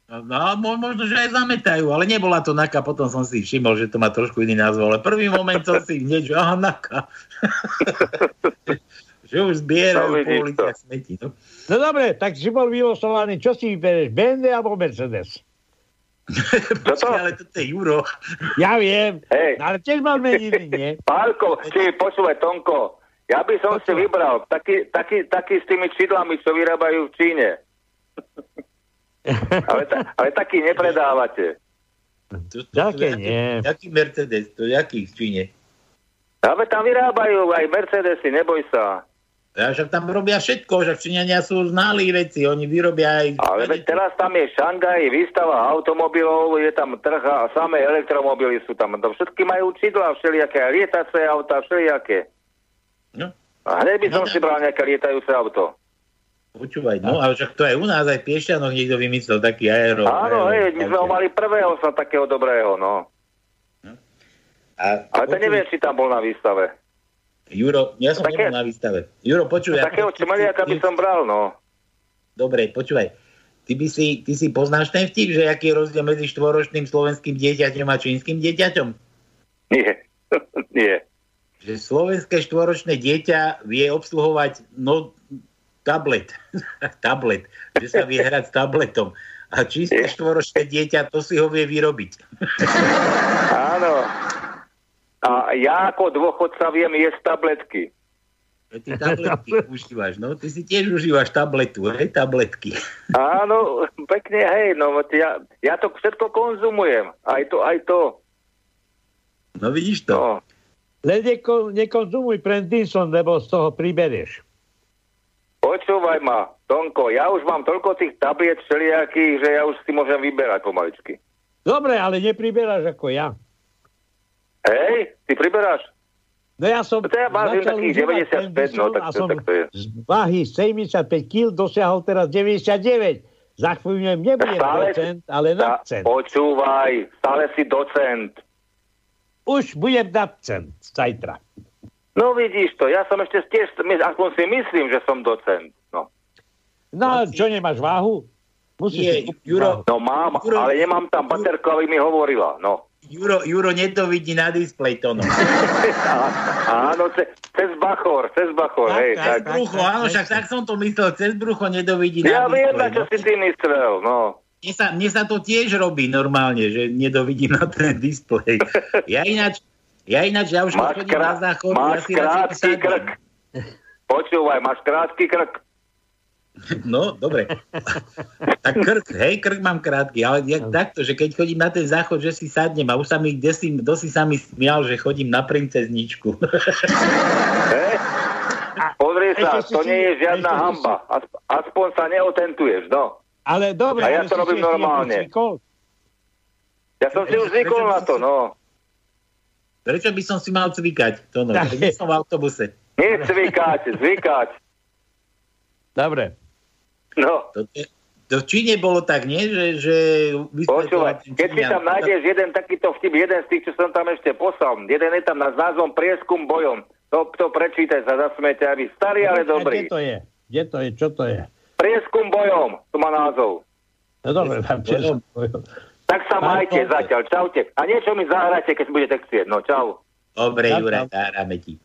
No, mo- možno, že aj zametajú, ale nebola to naka, potom som si všimol, že to má trošku iný názov, ale prvý moment som si hneď, že aha, naka. že už zbierajú
No,
po uliciach smeti. No.
No dobre, tak si bol vylosovaný. Čo si vybereš? BMW alebo Mercedes?
Počkaj, ale toto je Juro.
Ja viem,
Hej.
ale tiež mal meniny, nie?
Pálko, či počúvaj, Tonko, ja by som si vybral taký, taký, taký s tými čidlami, čo vyrábajú v Číne. ale, ta, ale taký nepredávate.
To, to,
Také
to,
nie.
Jaký Mercedes, to jaký v Číne?
Ale tam vyrábajú aj Mercedesy, neboj sa.
Ja však tam robia všetko, však Číňania sú znalí veci, oni vyrobia aj...
Ale veď teraz tam je Šangaj, výstava automobilov, je tam trh a samé elektromobily sú tam. To všetky majú čidla všelijaké, lietace auta, všelijaké.
No.
A hneď by som si bral nejaké lietajúce auto.
Počúvaj, no ale však to aj u nás, aj Piešťanoch niekto vymyslel taký aero.
Áno,
aero-
hej, my sme ho mali prvého sa takého dobrého, no.
A,
Ale to neviem, či tam bol na výstave.
Juro, ja som
Také-
nebol na výstave. Juro, počúvaj.
Takého čmeliaka by som bral, no.
Dobre, počúvaj. Ty, by si, ty si poznáš ten vtip, že aký je rozdiel medzi štvoročným slovenským dieťaťom a čínskym dieťaťom?
Nie. Nie.
Že slovenské štvoročné dieťa vie obsluhovať no, tablet. tablet. Že sa vie hrať s tabletom. A čínske štvoročné dieťa, to si ho vie vyrobiť.
Áno. A ja ako dôchodca viem jesť tabletky.
Ty tabletky užívaš, no? Ty si tiež užívaš tabletu, hej? Tabletky.
Áno, pekne, hej, no ja, ja to všetko konzumujem. Aj to, aj to.
No vidíš to.
No.
Len neko, nekonzumuj Prentinson, lebo z toho priberieš.
Počúvaj ma, Tonko, ja už mám toľko tých tabliet všelijakých, že ja už si môžem vyberať pomaličky.
Dobre, ale nepriberáš ako ja.
Hej, ty priberáš?
No ja som
To ja
začal
takých
užívať
95, no, tak
a
to-
som
tak to je.
z váhy 75 kg dosiahol teraz 99. Za chvíľu nebudem
Stále-
docent, ale nadcent.
Počúvaj, stále si docent.
Už budem nadcent zajtra.
No vidíš to, ja som ešte tiež, aspoň si myslím, že som docent. No,
No, čo nemáš váhu? Musíš
Nie, Juro,
váhu.
no mám,
Juro-
ale nemám tam baterku, aby mi hovorila. No.
Juro, Juro nedovidí na displej to, no.
Áno, ce, cez Bachor, cez Bachor, hej.
Cez
Tak,
brucho, áno, však tak som to myslel, cez brucho nedovidí
Ja
na
viem,
displej.
na čo
no.
si ty myslel, no.
Mne sa, mne sa to tiež robí normálne, že nedovidím na ten displej. Ja ináč, ja ináč, ja už
Máš,
chodím
krá,
na záchod, ja
máš
radšej
krátky krk. Počúvaj, máš krátky krk.
No, dobre. Tak krk, hej, krk mám krátky, ale ja, takto, že keď chodím na ten záchod, že si sadnem a už sa mi, kde si, kto si sa mi smial, že chodím na princezničku.
Hej? Pozri sa, to nie je žiadna hamba. Asp- Aspoň sa neotentuješ, no.
Ale dobre,
A ja to robím normálne. Ja som si už zvykol na to, no.
Prečo by som si mal cvikať? To no, som v autobuse.
Nie cvikať, zvykať.
Dobre.
No,
To, to v Číne bolo tak, nie? Že, že
počúvaj, keď si tam nájdeš jeden takýto vtip, jeden z tých, čo som tam ešte poslal, jeden je tam na názvom Prieskum bojom. To, to prečítaj sa, zasmiete, aby starý, ale
A
dobrý.
Kde to je? Kde to je? Čo to je?
Prieskum bojom, to má názov.
No dobre, tam čo
Tak sa
Pán
majte zatiaľ, čaute. A niečo mi zahráte, keď budete chcieť. No, čau.
Dobre, Juraj, zahráme ti.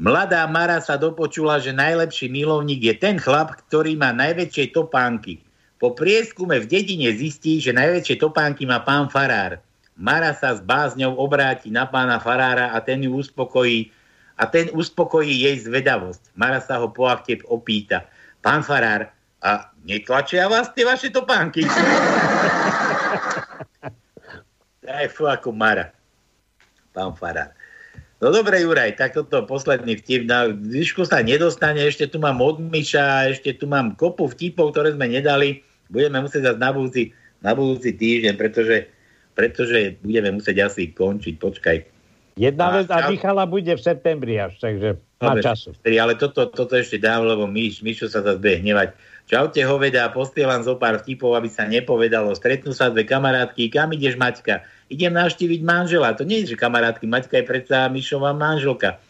Mladá Mara sa dopočula, že najlepší milovník je ten chlap, ktorý má najväčšie topánky. Po prieskume v dedine zistí, že najväčšie topánky má pán Farár. Mara sa s bázňou obráti na pána Farára a ten ju uspokojí a ten uspokojí jej zvedavosť. Mara sa ho po akte opýta. Pán Farár, a netlačia vás tie vaše topánky? Aj ako Mara. Pán Farár. No dobre, Juraj, tak toto posledný vtip. Na výšku sa nedostane, ešte tu mám od ešte tu mám kopu vtipov, ktoré sme nedali. Budeme musieť zase na budúci, na budúci týždeň, pretože, pretože budeme musieť asi končiť. Počkaj.
Jedna
A
vec a. Michala bude v septembri až, takže má
Dobre,
času.
Ale toto, toto ešte dám, lebo Myš, Myšo sa zase bude hnevať. Čaute hoveda, postielam zo pár vtipov, aby sa nepovedalo. Stretnú sa dve kamarátky. Kam ideš, Maťka? Idem navštíviť manžela. To nie je, že kamarátky. Maťka je predsa Myšová manželka.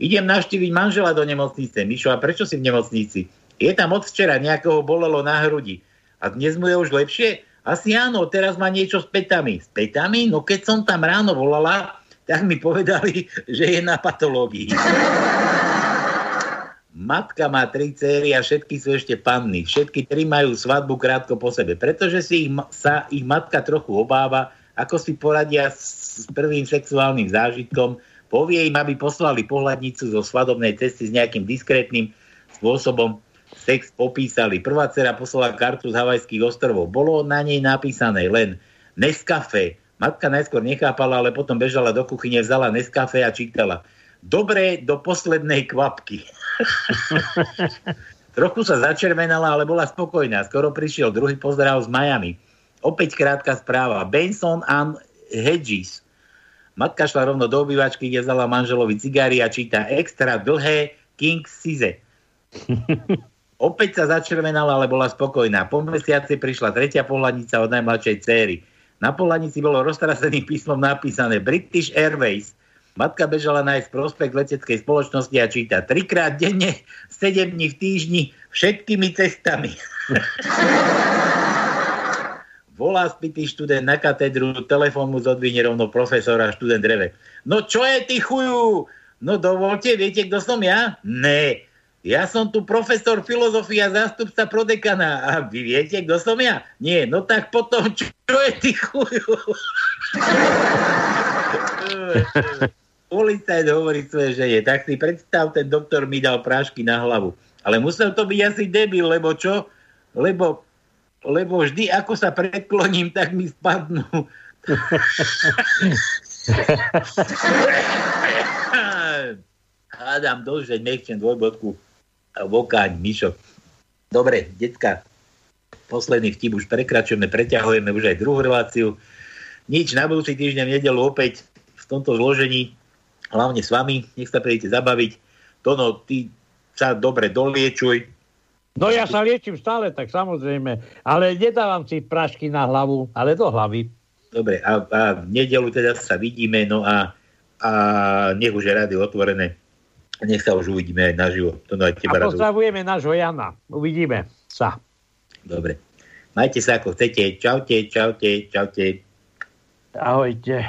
Idem navštíviť manžela do nemocnice. Myšo, a prečo si v nemocnici? Je tam od včera, nejakého bolelo na hrudi. A dnes mu je už lepšie? Asi áno, teraz má niečo s petami. S petami? No keď som tam ráno volala, tak mi povedali, že je na patológii. Matka má tri céry a všetky sú ešte panny. Všetky tri majú svadbu krátko po sebe, pretože si ich, sa ich matka trochu obáva, ako si poradia s, prvým sexuálnym zážitkom. Povie im, aby poslali pohľadnicu zo svadobnej cesty s nejakým diskrétnym spôsobom. Sex popísali. Prvá dcera poslala kartu z Havajských ostrovov. Bolo na nej napísané len Nescafé. Matka najskôr nechápala, ale potom bežala do kuchyne, vzala Nescafé a čítala. Dobré do poslednej kvapky. Trochu sa začervenala, ale bola spokojná. Skoro prišiel druhý pozdrav z Miami. Opäť krátka správa. Benson and Hedges. Matka šla rovno do obývačky, kde vzala manželovi cigary a číta extra dlhé King Size. Opäť sa začervenala, ale bola spokojná. Po mesiaci prišla tretia pohľadnica od najmladšej céry. Na pohľadnici bolo roztraseným písmom napísané British Airways. Matka bežala nájsť prospekt leteckej spoločnosti a číta trikrát denne, 7 dní v týždni, všetkými cestami. Volá spitý študent na katedru, telefón mu zodvihne rovno profesor a študent reve. No čo je ty chuju? No dovolte, viete, kto som ja? Ne. Ja som tu profesor filozofie a zástupca prodekana. A vy viete, kto som ja? Nie. No tak potom, čo, čo je ty chuju? Policajt hovorí svoje žene, tak si predstav, ten doktor mi dal prášky na hlavu. Ale musel to byť asi debil, lebo čo? Lebo, lebo vždy, ako sa predkloním, tak mi spadnú. Hádam dlže, nechcem dvojbodku vokáň, Mišo. Dobre, decka, posledný vtip už prekračujeme, preťahujeme už aj druhú reláciu. Nič, na budúci týždeň v nedelu opäť v tomto zložení, hlavne s vami, nech sa prídete zabaviť. Tono, ty sa dobre doliečuj.
No ja sa liečím stále, tak samozrejme. Ale nedávam si prašky na hlavu, ale do hlavy.
Dobre, a, a v nedelu teda sa vidíme, no a, a nech už je rady otvorené. Nech sa už uvidíme aj naživo. To aj
A
teba rado.
pozdravujeme nášho Jana. Uvidíme sa.
Dobre. Majte sa ako chcete. Čaute, čaute, čaute.
Ahojte.